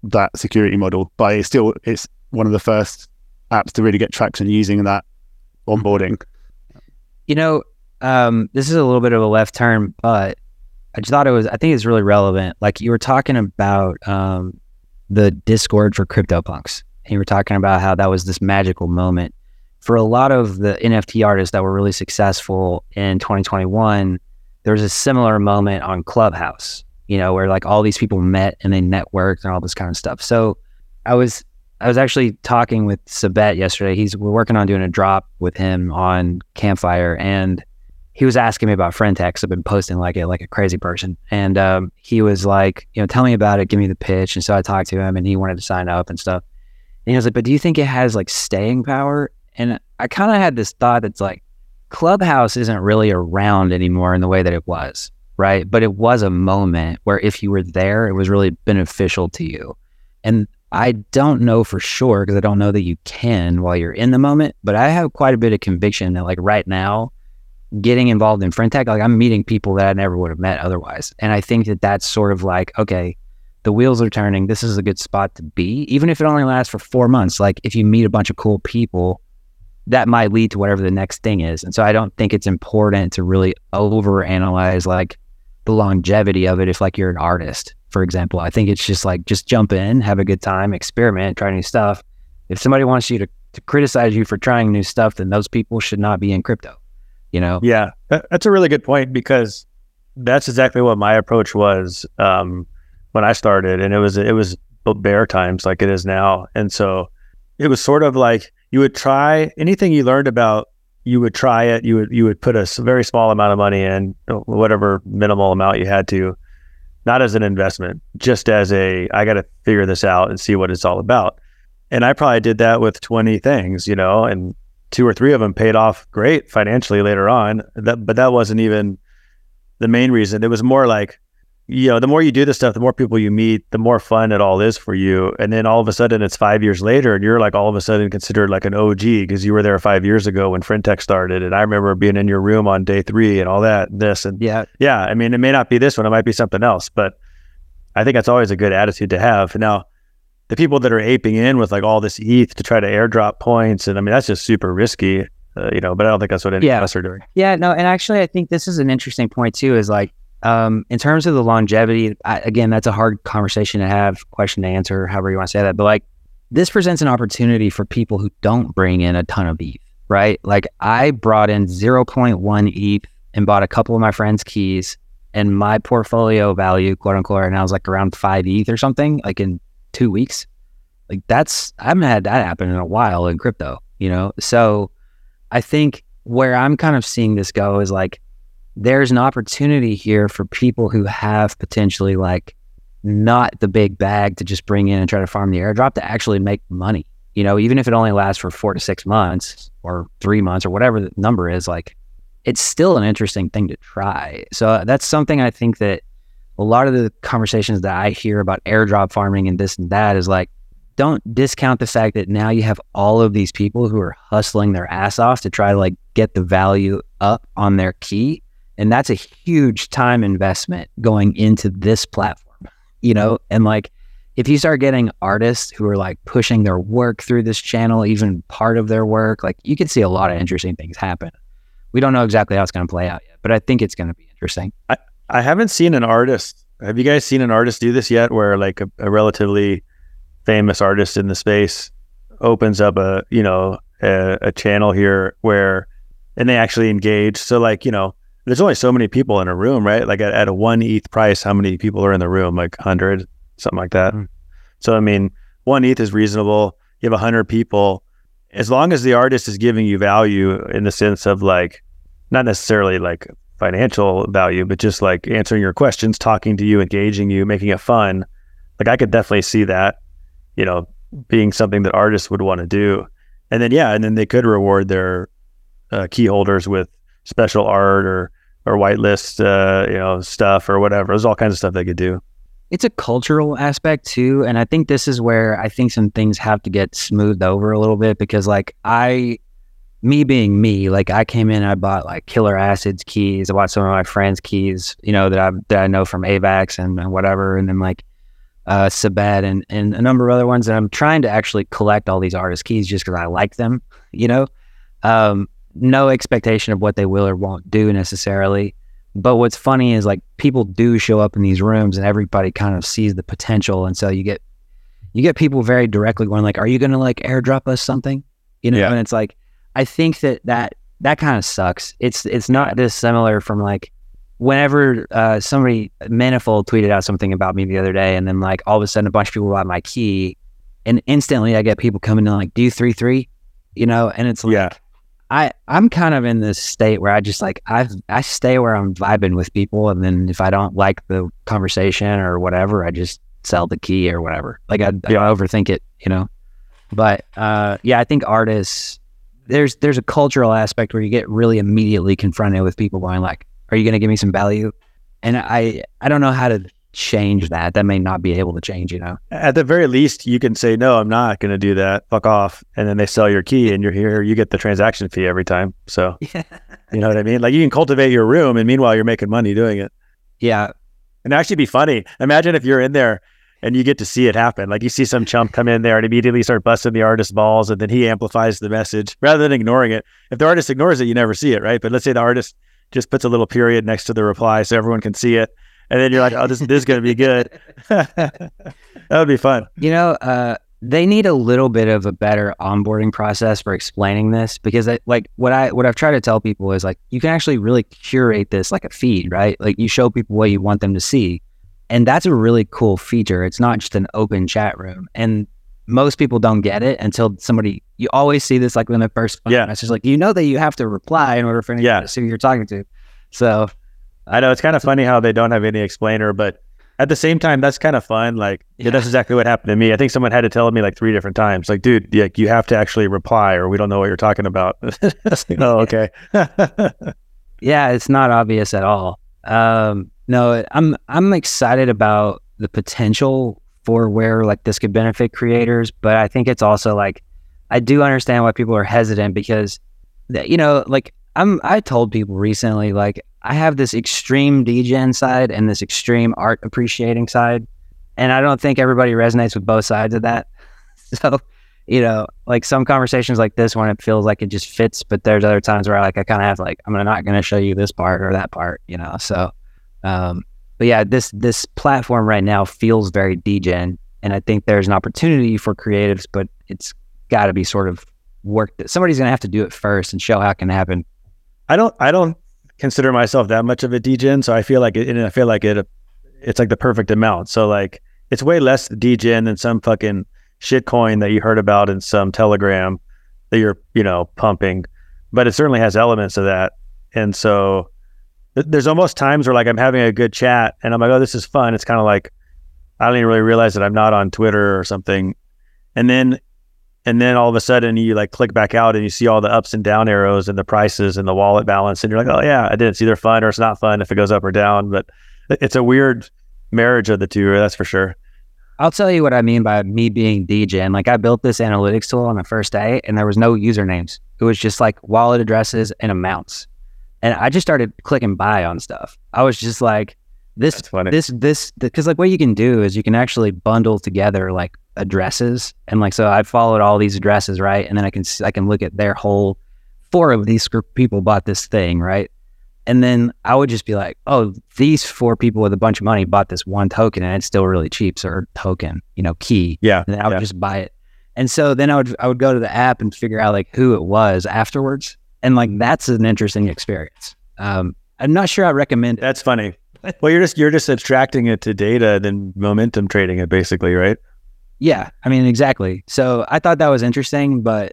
that security model, but it's still it's one of the first apps to really get traction using that onboarding. You know, um, this is a little bit of a left turn, but I just thought it was, I think it's really relevant. Like you were talking about um, the Discord for CryptoPunks, and you were talking about how that was this magical moment. For a lot of the NFT artists that were really successful in 2021, there was a similar moment on Clubhouse, you know, where like all these people met and they networked and all this kind of stuff. So I was I was actually talking with Sabet yesterday. He's we're working on doing a drop with him on Campfire, and he was asking me about Friend.Tech. I've been posting like it like a crazy person, and um, he was like, you know, tell me about it, give me the pitch. And so I talked to him, and he wanted to sign up and stuff. And he was like, but do you think it has like staying power? And I kind of had this thought that's like, Clubhouse isn't really around anymore in the way that it was, right? But it was a moment where if you were there, it was really beneficial to you. And I don't know for sure because I don't know that you can while you're in the moment, but I have quite a bit of conviction that like right now, getting involved in Friend.Tech, like I'm meeting people that I never would have met otherwise. And I think that that's sort of like, okay, the wheels are turning. This is a good spot to be, even if it only lasts for four months. Like if you meet a bunch of cool people, that might lead to whatever the next thing is. And so I don't think it's important to really over analyze like the longevity of it if like you're an artist, for example. I think it's just like just jump in, have a good time, experiment, try new stuff. If somebody wants you to, to criticize you for trying new stuff, then those people should not be in crypto. You know? Yeah, that's a really good point because that's exactly what my approach was um, when I started, and it was it was bear times like it is now, and so it was sort of like you would try anything you learned about you would try it you would you would put a very small amount of money in whatever minimal amount you had to not as an investment just as a i got to figure this out and see what it's all about. And i probably did that with 20 things you know and two or three of them paid off great financially later on. That but that wasn't even the main reason. It was more like you know, the more you do this stuff, the more people you meet, the more fun it all is for you. And then all of a sudden it's five years later and you're like all of a sudden considered like an OG because you were there five years ago when Friend.Tech started. And I remember being in your room on day three and all that, this and Yeah. yeah. I mean, it may not be this one, it might be something else, but I think that's always a good attitude to have. Now, the people that are aping in with like all this ETH to try to airdrop points, and I mean, that's just super risky, uh, you know, but I don't think that's what any Yeah. of us are doing. Yeah, no, and actually, I think this is an interesting point too. Is like, um, in terms of the longevity, I, again, that's a hard conversation to have, question to answer, however you want to say that. But like, this presents an opportunity for people who don't bring in a ton of ETH, right? Like, I brought in 0.1 ETH and bought a couple of my friends' keys, and my portfolio value, quote unquote, right now is like around five ETH or something, like in two weeks. Like that's I haven't had that happen in a while in crypto, you know. So I think where I'm kind of seeing this go is like there's an opportunity here for people who have potentially like not the big bag to just bring in and try to farm the airdrop to actually make money. You know, even if it only lasts for four to six months or three months or whatever the number is, like it's still an interesting thing to try. So uh, that's something I think that a lot of the conversations that I hear about airdrop farming and this and that is like, don't discount the fact that now you have all of these people who are hustling their ass off to try to like get the value up on their key. And that's a huge time investment going into this platform, you know? And like, if you start getting artists who are like pushing their work through this channel, even part of their work, like you can see a lot of interesting things happen. We don't know exactly how it's going to play out yet, but I think it's going to be interesting. I, I haven't seen an artist. Have you guys seen an artist do this yet where like a, a relatively famous artist in the space opens up a, you know, a, a channel here where, and they actually engage. So like, you know, there's only so many people in a room, right? Like at, at a one ETH price, how many people are in the room? Like 100, something like that. Mm. So, I mean, one ETH is reasonable. You have 100 people. As long as the artist is giving you value in the sense of like, not necessarily like financial value, but just like answering your questions, talking to you, engaging you, making it fun. Like, I could definitely see that, you know, being something that artists would want to do. And then, yeah, and then they could reward their uh, key holders with special art or or whitelist, uh, you know, stuff or whatever. There's all kinds of stuff they could do it's a cultural aspect too and i think this is where i think some things have to get smoothed over a little bit because like i me being me like i came in i bought like killer acids keys i bought some of my friends keys you know that i that i know from avax and, and whatever and then like uh Sabet and and a number of other ones and i'm trying to actually collect all these artist keys just because i like them you know um no expectation of what they will or won't do necessarily but what's funny is like people do show up in these rooms and everybody kind of sees the potential. And so you get you get people very directly going like, "Are you going to like airdrop us something?" You know, yeah. and it's like I think that that that kind of sucks. It's it's not dissimilar from like whenever uh, somebody manifold tweeted out something about me the other day, and then like all of a sudden a bunch of people bought my key, and instantly I get people coming in like, "Do you three three?" You know, and it's like, yeah. I I'm kind of in this state where I just like I I stay where I'm vibing with people, and then if I don't like the conversation or whatever, I just sell the key or whatever. Like I, yeah. I overthink it, you know. But uh, yeah, I think artists there's there's a cultural aspect where you get really immediately confronted with people going like, "Are you going to give me some value?" And I I don't know how to change that. That may not be able to change, you know. At the very least, you can say, no, I'm not going to do that. Fuck off. And then they sell your key and you're here, you get the transaction fee every time. So, yeah. you know what I mean? Like you can cultivate your room and meanwhile you're making money doing it. Yeah. And actually be funny. Imagine if you're in there and you get to see it happen. Like you see some chump come in there and immediately start busting the artist's balls and then he amplifies the message rather than ignoring it. If the artist ignores it, you never see it, right? But let's say the artist just puts a little period next to the reply so everyone can see it and then you're like, oh, this, this is going to be good. that would be fun. You know, uh, they need a little bit of a better onboarding process for explaining this because I, like what I what I've tried to tell people is like you can actually really curate this like a feed, right? Like you show people what you want them to see. And that's a really cool feature. It's not just an open chat room. And most people don't get it until somebody you always see this like when the first yeah. message like you know that you have to reply in order for anyone yeah. to see who you're talking to. So I know it's kind of funny how they don't have any explainer, but at the same time, that's kind of fun. Like, yeah. that's exactly what happened to me. I think someone had to tell me like three different times, like, dude, like you have to actually reply, or we don't know what you're talking about. oh, okay. yeah, it's not obvious at all. Um, no, I'm I'm excited about the potential for where like this could benefit creators, but I think it's also like I do understand why people are hesitant because you know, like I'm I told people recently like I have this extreme degen side and this extreme art appreciating side. And I don't think everybody resonates with both sides of that. So, you know, like some conversations like this one, it feels like it just fits, but there's other times where I like I kind of have like, I'm not going to show you this part or that part, you know. So, um, but yeah, this this platform right now feels very degen, and I think there's an opportunity for creatives, but it's got to be sort of worked. Somebody's going to have to do it first and show how it can happen. I don't I don't consider myself that much of a degen, so I feel like it. And I feel like it. It's like the perfect amount. So like it's way less degen than some fucking shit coin that you heard about in some Telegram that you're you know pumping, but it certainly has elements of that. And so th- there's almost times where like I'm having a good chat and I'm like, oh, this is fun. It's kind of like I don't even really realize that I'm not on Twitter or something, and then and then all of a sudden you like click back out and you see all the ups and down arrows and the prices and the wallet balance and you're like oh yeah i did it's either fun or it's not fun if it goes up or down but it's a weird marriage of the two that's for sure I'll tell you what I mean by me being degen. Like I built this analytics tool on the first day and there was no usernames. It was just like wallet addresses and amounts. And I just started clicking buy on stuff. I was just like, this, this, this, because like what you can do is you can actually bundle together like addresses. And like so I followed all these addresses right, and then I can i can look at their whole four of these group people bought this thing right, and then I would just be like, oh, these four people with a bunch of money bought this one token and it's still really cheap, so or token, you know, key, yeah and then I would yeah. just buy it, and so then I would I would go to the app and figure out like who it was afterwards, and like that's an interesting experience. Um, I'm not sure I recommend it. that's funny. Well you're just you're just abstracting it to data then momentum trading it basically right Yeah, I mean exactly. So I thought that was interesting, but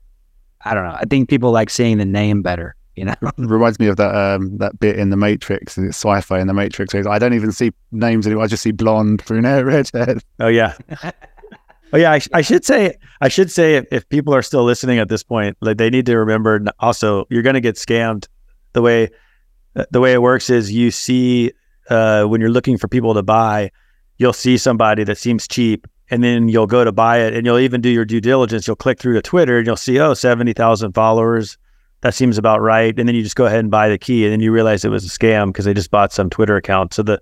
I don't know. I think people like seeing the name better. You know, reminds me of that um, that bit in the Matrix. And it's sci-fi in the Matrix. where I don't even see names anymore. I just see blonde, brunette, redhead. oh yeah oh yeah I, I should say i should say if, if people are still listening at this point like they need to remember also you're going to get scammed the way uh, the way it works is you see uh, when you're looking for people to buy you'll see somebody that seems cheap and then you'll go to buy it and you'll even do your due diligence. You'll click through to twitter and you'll see oh 70000 followers. That seems about right. And then you just go ahead and buy the key and then you realize it was a scam because they just bought some twitter account. So the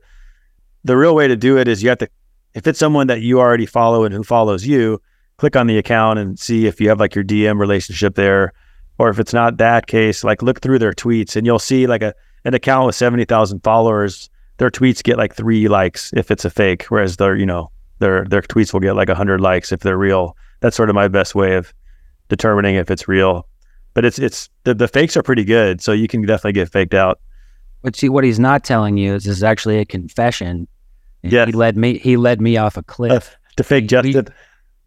the real way to do it is you have to if it's someone that you already follow and who follows you click on the account and see if you have like your dm relationship there. Or if it's not that case like look through their tweets and you'll see like a an account with 70,000 followers their tweets get like 3 likes if it's a fake whereas they're, you know their their tweets will get like 100 likes if they're real that's sort of my best way of determining if it's real but it's it's the, the fakes are pretty good so you can definitely get faked out but see what he's not telling you is this is actually a confession. Yeah, he led me. He led me off a cliff. to fake We- justin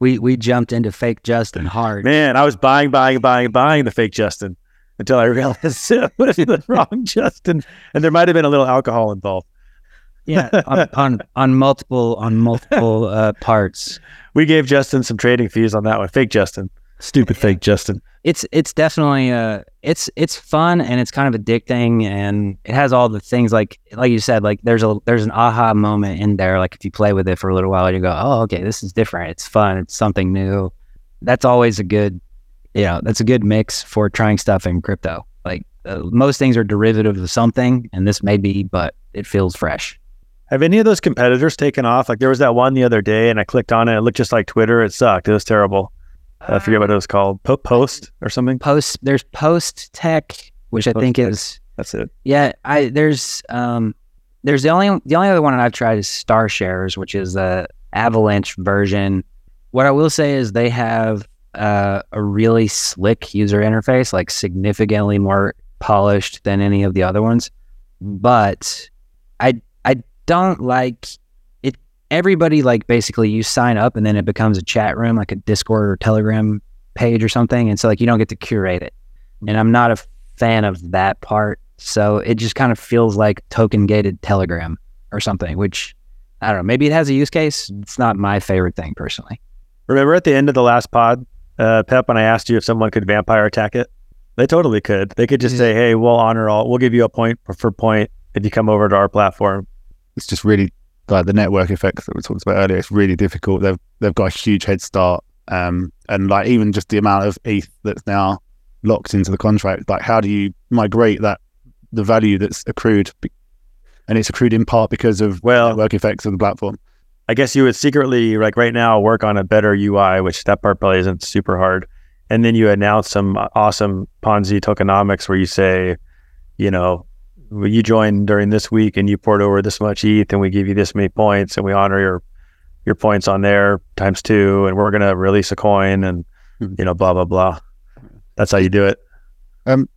We we jumped into fake Justin hard. Man, I was buying, buying, buying, buying the fake Justin until I realized it was the wrong Justin, and there might have been a little alcohol involved. Yeah, on, on on multiple on multiple uh, parts. We gave Justin some trading fees on that one. Fake Justin, stupid fake Justin. It's it's definitely uh it's it's fun and it's kind of addicting and it has all the things like like you said like there's a there's an aha moment in there. Like if you play with it for a little while you go oh okay this is different. It's fun. It's something new. That's always a good you know that's a good mix for trying stuff in crypto. Like uh, most things are derivative of something and this may be but it feels fresh Have any of those competitors taken off? Like there was that one the other day, and I clicked on it. It looked just like Twitter. It sucked. It was terrible. I forget what it was called. Po- Post or something. post there's post tech which i think Tech. is That's it. Yeah, I there's um there's the only the only other one that I've tried is Star Shares, which is the Avalanche version. What I will say is they have uh, a really slick user interface, like significantly more polished than any of the other ones. But I don't like it. Everybody like basically you sign up and then it becomes a chat room, like a Discord or Telegram page or something, and so like you don't get to curate it. And I'm not a fan of that part. So it just kind of feels like token gated Telegram or something, which I don't know. Maybe it has a use case. It's not my favorite thing personally. Remember at the end of the last pod, uh, Pep, when I asked you if someone could vampire attack it? They totally could. They could just Yeah. say, "Hey, we'll honor all. We'll give you a point for, for point if you come over to our platform." It's just really like the network effects that we talked about earlier. It's really difficult. They've they've got a huge head start, um, and like even just the amount of ETH that's now locked into the contract. Like, how do you migrate that the value that's accrued, and it's accrued in part because of Well- network effects of the platform. I guess you would secretly, like right now, work on a better UI, which that part probably isn't super hard. And then you announce some awesome Ponzi tokenomics where you say, you know, you join during this week and you poured over this much ETH and we give you this many points and we honor your your points on there times two and we're gonna release a coin and Mhm. you know blah blah blah. That's how you do it. Um,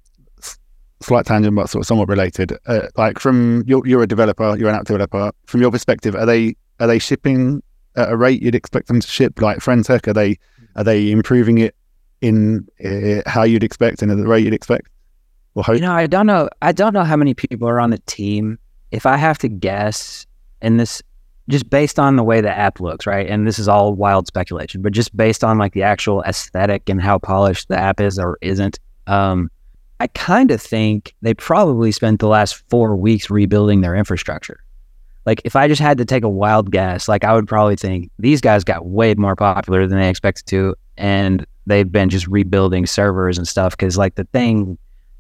slight tangent, but sort of somewhat related. Uh, like from you're, you're a developer, you're an app developer. From your perspective, are they are they shipping at a rate you'd expect them to ship? Like Friend.Tech, are they are they improving it in uh, how you'd expect and at the rate you'd expect? Or hope? You know, I don't know. I don't know how many people are on the team. If I have to guess, and this just based on the way the app looks, right? And this is all wild speculation, but just based on like the actual aesthetic and how polished the app is or isn't, um, I kind of think they probably spent the last four weeks rebuilding their infrastructure. Like, if I just had to take a wild guess, like I would probably think these guys got way more popular than they expected to, and they've been just rebuilding servers and stuff because like the thing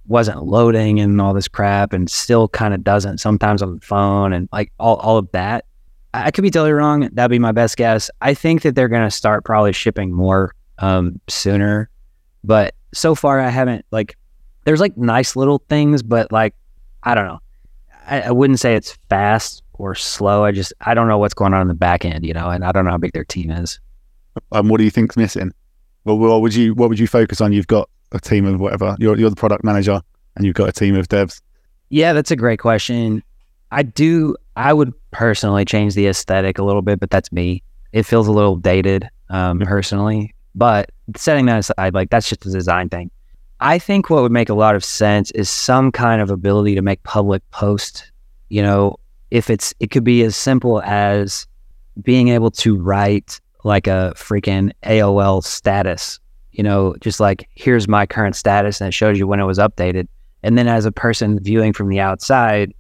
wasn't loading and all this crap, and still kind of doesn't sometimes on the phone and like all all of that. I could be totally wrong. That'd be my best guess. I think that they're going to start probably shipping more um, sooner, but so far I haven't like. There's like nice little things, but like I don't know. I, I wouldn't say it's fast or slow. I just I don't know what's going on in the back end, you know, and I don't know how big their team is. Um, what do you think's missing? Well, what would you what would you focus on? You've got a team of whatever. You're you're the product manager, and you've got a team of devs. Yeah, that's a great question. I do. I would personally change the aesthetic a little bit, but that's me. It feels a little dated, um, personally. But setting that aside, like that's just a design thing. I think what would make a lot of sense is some kind of ability to make public posts. You know, if it's it could be as simple as being able to write like a freaking AOL status. You know, just like here's my current status, and it shows you when it was updated. And then as a person viewing from the outside,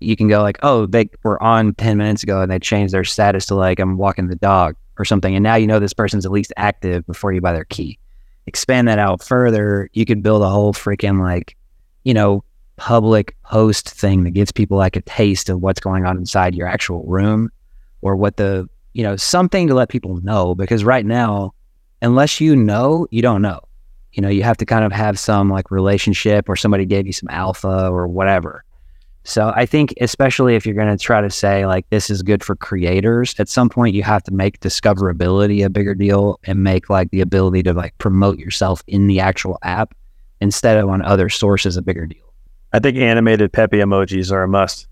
you can go like, oh, they were on 10 minutes ago and they changed their status to like, I'm walking the dog or something. And now you know this person's at least active before you buy their key. Expand that out further. You could build a whole freaking like, you know, public post thing that gives people like a taste of what's going on inside your actual room or what the, you know, something to let people know. Because right now, unless you know, you don't know. You know, you have to kind of have some like relationship or somebody gave you some alpha or whatever so I think, especially if you're going to try to say like this is good for creators, at some point you have to make discoverability a bigger deal and make like the ability to like promote yourself in the actual app instead of on other sources a bigger deal. I think animated Pepe emojis are a must.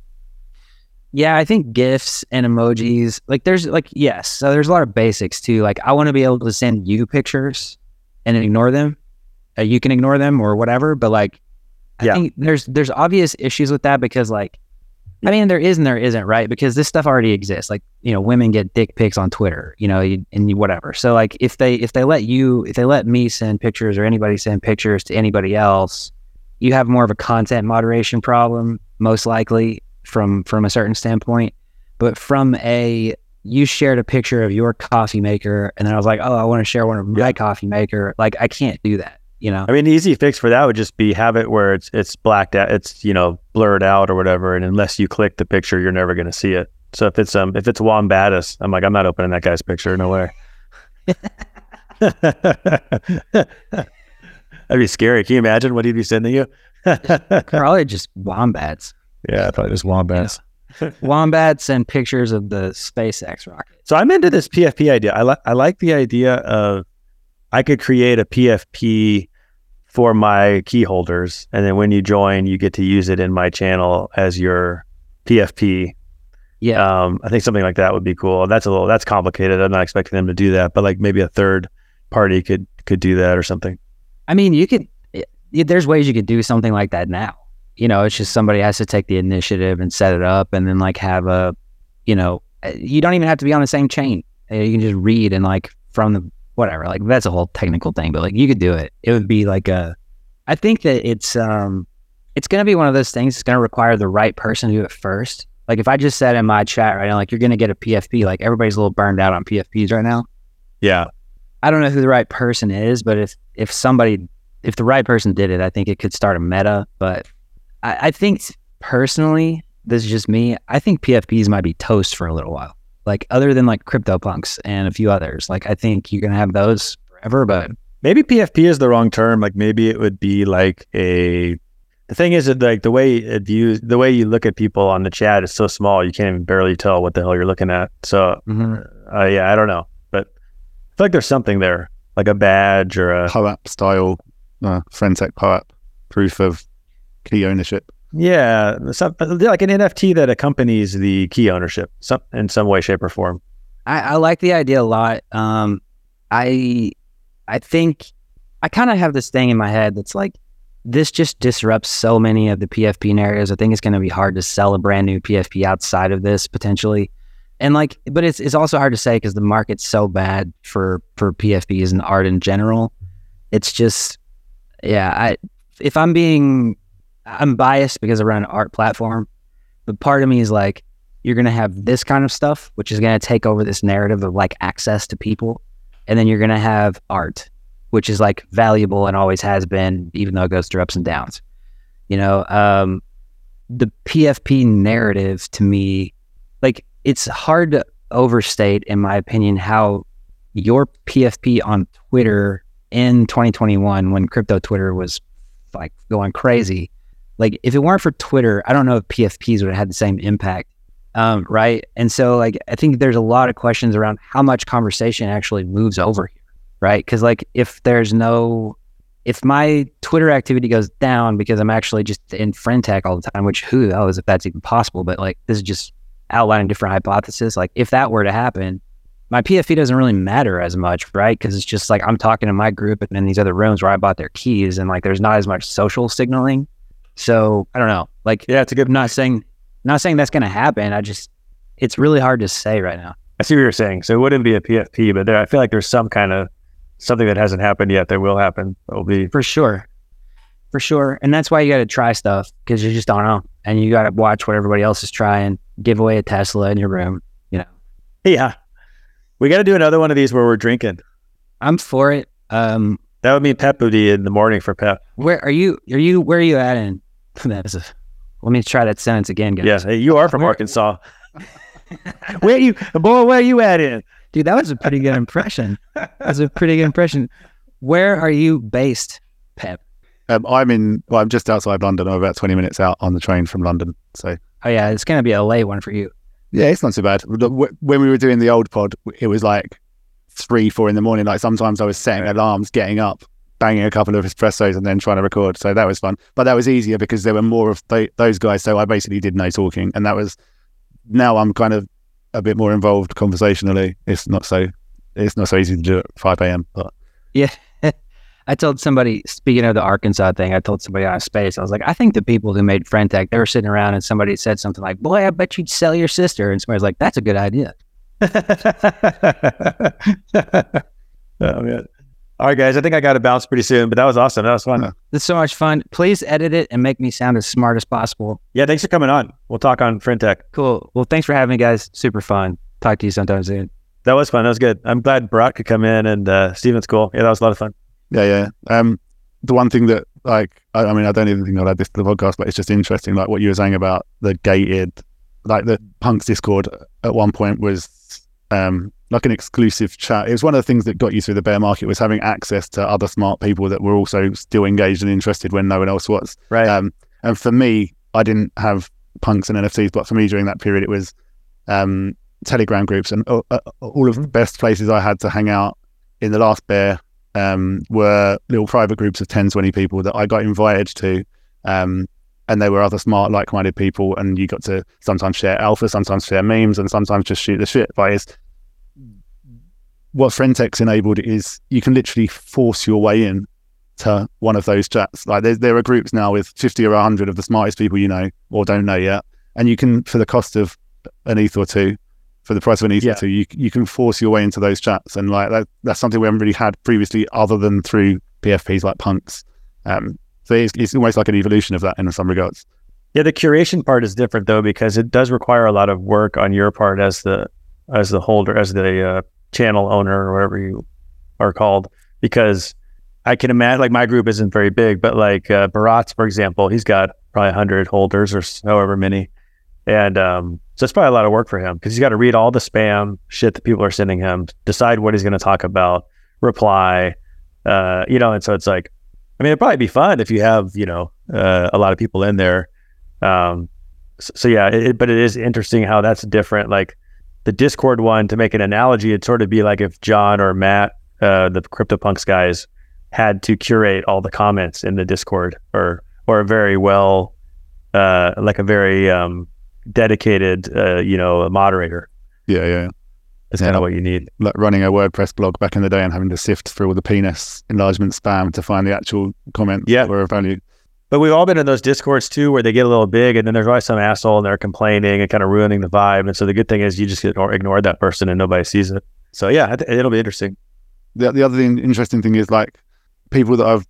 Yeah, I think GIFs and emojis, like there's like, yes. So there's a lot of basics too. Like I want to be able to send you pictures and ignore them. Uh, you can ignore them or whatever, but like I Yeah. think there's there's obvious issues with that because like I mean there is and there isn't, right? Because this stuff already exists. Like, you know, women get dick pics on Twitter, you know, you- and you, whatever. So like if they if they let you if they let me send pictures or anybody send pictures to anybody else, you have more of a content moderation problem most likely from from a certain standpoint. But from a you shared a picture of your coffee maker and then I was like, "Oh, I want to share one of my coffee maker." Like I can't do that, you know. I mean, the easy fix for that would just be have it where it's it's blacked out, it's you know blurred out or whatever, and unless you click the picture, you're never going to see it. So if it's um if it's Vombatus, I'm like I'm not opening that guy's picture, no way. That'd be scary. Can you imagine what he'd be sending you? Probably just wombats. Yeah, I thought it was wombats. wombats and pictures of the SpaceX rocket. So I'm into this PFP idea. I like I like the idea of I could create a PFP for my key holders, and then when you join, you get to use it in my channel as your PFP. Yeah. Um, I think something like that would be cool. That's a little that's complicated. I'm not expecting them to do that, but like maybe a third party could could do that or something. I mean, you could, it- there's ways you could do something like that now. You know, it's just somebody has to take the initiative and set it up and then like have a, you know, uh, you don't even have to be on the same chain. Uh, You can just read and like from the whatever. Like that's a whole technical thing, but like you could do it. It would be like a, I think that it's, um, it's going to be one of those things. It's going to require the right person to do it first. Like if I just said in my chat right now, like you're going to get a PFP, like everybody's a little burned out on PFPs right now. Yeah. I don't know who the right person is, but if if somebody if the right person did it, I think it could start a meta. But I, I think personally, this is just me. I think PFPs might be toast for a little while. Like other than like CryptoPunks and a few others. Like I think you're gonna have those forever, but Maybe PFP is the wrong term. Like maybe it would be like a. The thing is that like the way it views the way you look at people on the chat is so small you can't even barely tell what the hell you're looking at. So uh, yeah, I don't know, but I feel like there's something there, like a badge or a POAP style, uh, Friend.Tech POAP, proof of key ownership. Yeah, some, like an NFT that accompanies the key ownership some, in some way, shape, or form. I, I like the idea a lot. Um, I I think I kind of have this thing in my head that's like this just disrupts so many of the PFP narratives. I think it's going to be hard to sell a brand new PFP outside of this potentially. And like, but it's it's also hard to say because the market's so bad for for PFPs and art in general. It's just, yeah. I if I'm being, I'm biased because I run an art platform, but part of me is like, you're going to have this kind of stuff, which is going to take over this narrative of like access to people. And then you're going to have art, which is like valuable and always has been, even though it goes through ups and downs. You know, um, the PFP narrative to me, like it's hard to overstate, in my opinion, how your PFP on Twitter in 2021, when crypto Twitter was like going crazy, like if it weren't for Twitter, I don't know if PFPs would have had the same impact um, right? And so, like, I think there's a lot of questions around how much conversation actually moves over here, right? Because, like, if there's no, if my Twitter activity goes down because I'm actually just in Friend.Tech all the time, which who knows if that's even possible, but like, this is just outlining different hypotheses. Like, if that were to happen, my PFP doesn't really matter as much, right? Because it's just like I'm talking to my group and in these other rooms where I bought their keys, and like, there's not as much social signaling. So I don't know. Like, Yeah, it's a good. I'm not saying not saying that's going to happen. I just it's really hard to say right now. I see what you're saying. So it wouldn't be a PFP, but there, I feel like there's some kind of something that hasn't happened yet that will happen. That will be For sure. For sure. And that's why you got to try stuff because you just don't know. And you got to watch what everybody else is trying, give away a Tesla in your room. You know, yeah. We got to do another one of these where we're drinking. I'm for it. Um, That would mean Pep booty in the morning for Pep. where are you? Are you, where are you at in? That is a, let me try that sentence again, guys. Yeah, hey, you are from Where- Arkansas. where you, boy? Where are you at in? Dude, that was a pretty good impression. That was a pretty good impression. Where are you based, Pep? Um, I'm in. Well, I'm just outside London. I'm about 20 minutes out on the train from London. So Oh, yeah. It's going to be a late one for you. yeah, it's not too bad. When we were doing the old pod, it was like three, four in the morning. Like sometimes I was setting alarms, getting up, banging a couple of espressos, and then trying to record. So that was fun. But that was easier because there were more of th- those guys. So I basically did no talking, and that was. Now I'm kind of a bit more involved conversationally. It's not so. It's not so easy to do at 5 a.m. But Yeah. I told somebody, speaking of the Arkansas thing, I told somebody on space, I was like, I think the people who made Friend.Tech, they were sitting around and somebody said something like, Boy, I bet you'd sell your sister. And somebody's like, That's a good idea. oh man. All right, guys. I think I got to bounce pretty soon, but that was awesome. That was fun. Yeah. It's so much fun. Please edit it and make me sound as smart as possible. Yeah, thanks for coming on. We'll talk on Friend.Tech. Cool. Well, thanks for having me, guys. Super fun. Talk to you sometime soon. That was fun. That was good. I'm glad Bharat could come in and uh, Stephen's cool. Yeah, that was a lot of fun. Yeah, yeah. Um, the one thing that, like, I, I mean, I don't even think I'll add this to the podcast, but it's just interesting, like what you were saying about the gated, like the Punks Discord at one point was um, like an exclusive chat. It was one of the things that got you through the bear market was having access to other smart people that were also still engaged and interested when no one else was. Right. Um, and for me, I didn't have punks and NFTs, but for me during that period, it was um, Telegram groups and uh, uh, all of the best places I had to hang out in the last bear um, were little private groups of 10, 20 people that I got invited to. Um, and they were other smart, like minded people. And you got to sometimes share alpha, sometimes share memes, and sometimes just shoot the shit. But it's what Frentex enabled is you can literally force your way in to one of those chats. Like there, there are groups now with 50 or 100 of the smartest people you know or don't know yet. And you can, for the cost of an ETH or two, for the price of an ETH Yeah. or two, you, you can force your way into those chats. And like that, that's something we haven't really had previously other than through PFPs like punks. Um, so it's, it's almost like an evolution of that in some regards. Yeah, the curation part is different though because it does require a lot of work on your part as the as the holder, as the uh, channel owner or whatever you are called. Because I can imagine, like my group isn't very big, but like uh, Bharat's, for example, he's got probably hundred holders or however many, and um, so it's probably a lot of work for him because he's got to read all the spam shit that people are sending him, decide what he's going to talk about, reply, uh, you know, and so it's like, I mean, it'd probably be fun if you have, you know, uh, a lot of people in there. Um, so, so yeah, it- but it is interesting how that's different. Like the Discord one, to make an analogy, it'd sort of be like if John or Matt, uh, the CryptoPunks guys, had to curate all the comments in the Discord, or or a very well, uh, like a very um, dedicated, uh, you know, a moderator. Yeah, yeah. That's Yeah. kind of what you need. Like running a WordPress blog back in the day and having to sift through all the penis enlargement spam to find the actual comments Yeah. that were of value. But we've all been in those discords too, where they get a little big, and then there's always some asshole and they're complaining and kind of ruining the vibe. And so the good thing is you just ignore, ignore that person and nobody sees it. So yeah, th- it'll be interesting. the, the other thing, interesting thing is like people that I've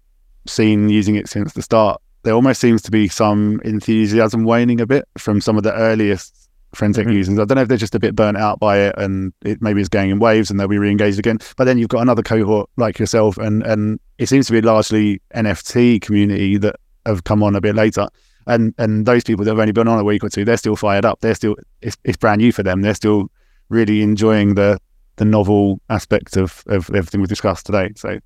seen using it since the start, there almost seems to be some enthusiasm waning a bit from some of the earliest Friend.Tech Mhm. users. I don't know if they're just a bit burnt out by it and it maybe it's going in waves and they'll be re-engaged again. But then you've got another cohort like yourself and and it seems to be largely NFT community that have come on a bit later. And and those people that have only been on a week or two, they're still fired up. They're still it's, it's brand new for them. They're still really enjoying the the novel aspect of, of everything we've discussed today. So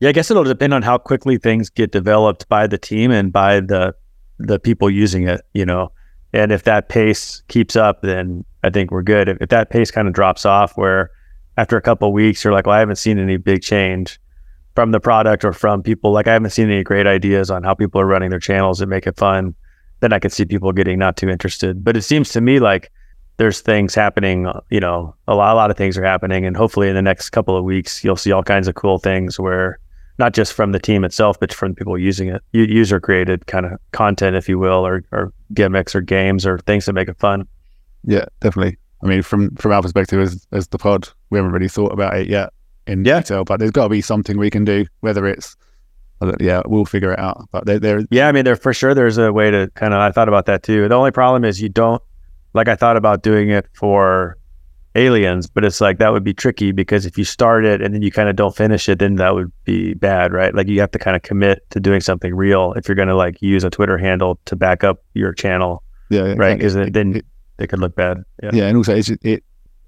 Yeah, I guess it'll depend on how quickly things get developed by the team and by the the people using it, you know. And if that pace keeps up, then I think we're good. If, if that pace kind of drops off, where after a couple weeks you're like, well, I haven't seen any big change from the product or from people, like I haven't seen any great ideas on how people are running their channels and make it fun, then I could see people getting not too interested. But it seems to me like there's things happening, you know, a lot, a lot of things are happening, and hopefully in the next couple of weeks you'll see all kinds of cool things where not just from the team itself, but from people using it, user created kind of content, if you will, or, or gimmicks or games or things that make it fun. yeah, definitely. I mean, from from our perspective as as the pod, we haven't really thought about it yet in Yeah. detail, but there's got to be something we can do. Whether it's uh, yeah, we'll figure it out. But there, there Yeah, I mean, there for sure there's a way to kind of. I thought about that too. The only problem is you don't like. I thought about doing it for aliens, but it's like that would be tricky because if you start it and then you kind of don't finish it, then that would be bad, right? Like you have to kind of commit to doing something real if you're going to like use a Twitter handle to back up your channel, yeah, right? Because then it- it could look bad. Yeah. yeah, and also it's, it,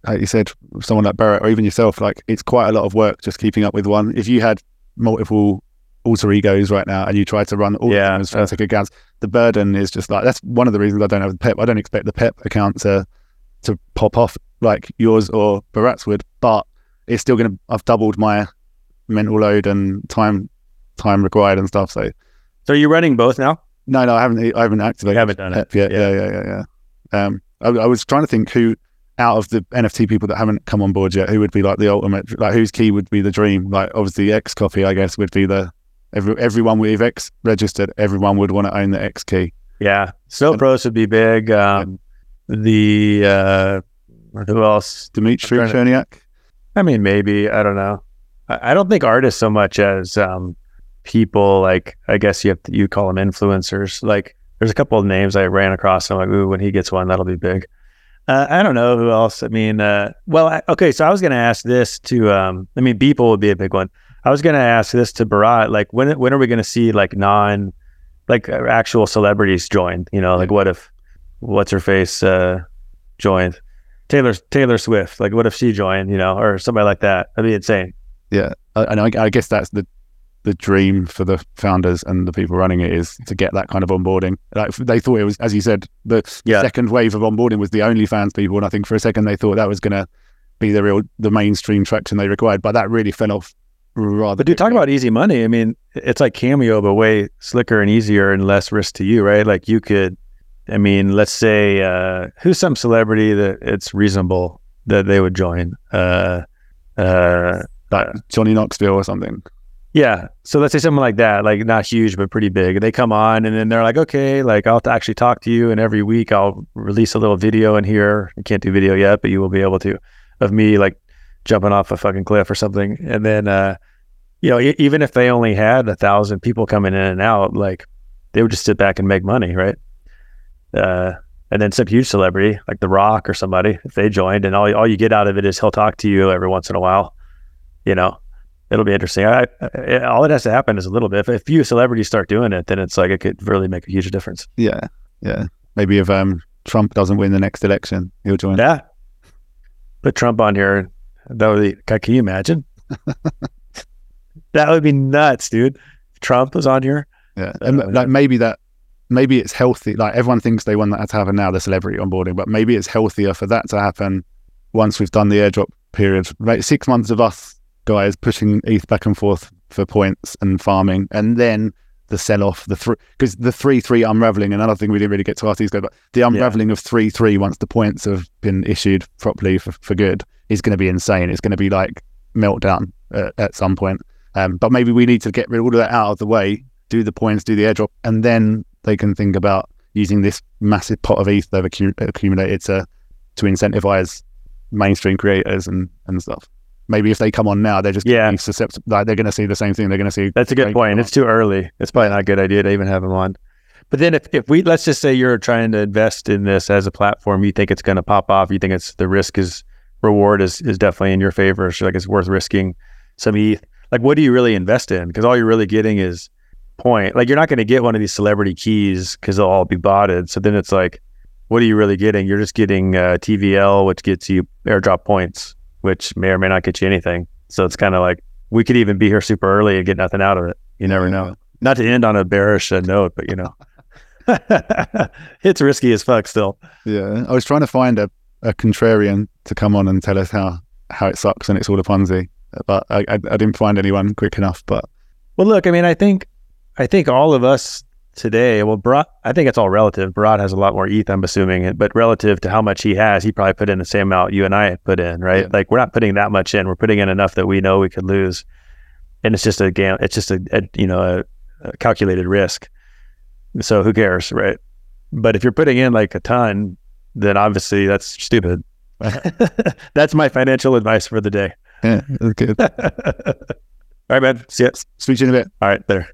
like you said, someone like Bharat or even yourself, like it's quite a lot of work just keeping up with one. If you had multiple alter egos right now and you try to run all Yeah, of them as accounts, the burden is just like that's one of the reasons I don't have the Pep. I don't expect the Pep account to to pop off like yours or Bharat's would, but it's still gonna. I've doubled my mental load and time time required and stuff. So So are you running both now? no, no, I haven't. I haven't activated. You haven't done it. Pep yet. Yeah, yeah, yeah, yeah. Um, I, I was trying to think who out of the NFT people that haven't come on board yet, who would be like the ultimate, like whose key would be the dream. Like obviously XCOPY, I guess, would be the every everyone with X registered. Everyone would want to own the X key. Yeah, Snowfro's would be big. Um, the uh, who else? Dimitri I'm Cherniak. I mean, maybe I don't know. I, I don't think artists so much as um, people. Like I guess you have to, you call them influencers. Like there's a couple of names I ran across. I'm like, ooh, when he gets one, that'll be big. Uh, I don't know who else. I mean, uh, well, I, okay. So I was going to ask this to. Um, I mean, Beeple would be a big one. I was going to ask this to Bharat. Like when when are we going to see like non, like uh, actual celebrities join? You know, like what if what's her face uh, joined? Taylor Taylor Swift. Like, what if she joined? You know, or somebody like that. That'd be insane. Yeah, I- and I, I guess that's the the dream for the founders and the people running it is to get that kind of onboarding. Like they thought it was, as you said, the Yeah. second wave of onboarding was the OnlyFans people, and I think for a second they thought that was going to be the real the mainstream traction they required, but that really fell off rather. But dude, talk about easy money. I mean, it's like Cameo, but way slicker and easier and less risk to you, right? Like you could, I mean, let's say uh, who's some celebrity that it's reasonable that they would join. Uh, uh, like Johnny Knoxville or something. Yeah. So let's say something like that, like not huge but pretty big. They come on and then they're like, okay, like I'll actually talk to you, and every week I'll release a little video in here. I can't do video yet, but you will be able to of me like jumping off a fucking cliff or something, and then. uh you know, e- even if they only had a thousand people coming in and out, like they would just sit back and make money, right? Uh, and then some huge celebrity like The Rock or somebody, if they joined, and all all you get out of it is he'll talk to you every once in a while. You know, it'll be interesting. I, I, all it has to happen is a little bit. If a few celebrities start doing it, then it's like it could really make a huge difference. Yeah, yeah. Maybe if um Trump doesn't win the next election, he'll join. Yeah. Put Trump on here. That would be, can you imagine? that would be nuts, dude. If Trump was on here. Yeah, and like maybe that, maybe it's healthy. Like everyone thinks they want that to happen now, the celebrity onboarding, but maybe it's healthier for that to happen once we've done the airdrop period. Right, six months of us guys pushing ETH back and forth for points and farming, and then the sell off, the three because the three three unraveling. Another thing we didn't really get to ask these guys, but the unraveling of three three once the points have been issued properly for, for good is going to be insane. It's going to be like meltdown uh, at some point. Um, but maybe we need to get rid of all of that out of the way, do the points, do the airdrop, and then they can think about using this massive pot of ETH they've accumulated to to incentivize mainstream creators and and stuff. Maybe if they come on now, they're just Yeah. susceptible. Like they're going to see the same thing. They're going to see. That's a good point. It's too early. It's probably not a good idea to even have them on. But then if, if we let's just say you're trying to invest in this as a platform, you think it's going to pop off, you think it's the risk is reward is is definitely in your favor. So like it's worth risking some ETH. Like what do you really invest in? Because all you're really getting is point. Like you're not going to get one of these celebrity keys because they'll all be botted. So then it's like, what are you really getting? You're just getting uh, TVL, which gets you airdrop points, which may or may not get you anything. So it's kind of like we could even be here super early and get nothing out of it. You never know. Not to end on a bearish uh, note, but you know, it's risky as fuck still. Yeah, I was trying to find a, a contrarian to come on and tell us how how it sucks and it's all a Ponzi, but I, I, I didn't find anyone quick enough. But Well, look, I mean, I think, I think all of us today. Well, Bharat, I think it's all relative. Bharat has a lot more ETH, I'm assuming, but relative to how much he has, he probably put in the same amount you and I had put in, right? Yeah. Like we're not putting that much in. We're putting in enough that we know we could lose, and it's just a gam- It's just a, a you know a, a calculated risk. So who cares, right? But if you're putting in like a ton, then obviously that's stupid. that's my financial advice for the day. yeah, that's good. all right, man. See ya. Speak to you in a bit. All right, there.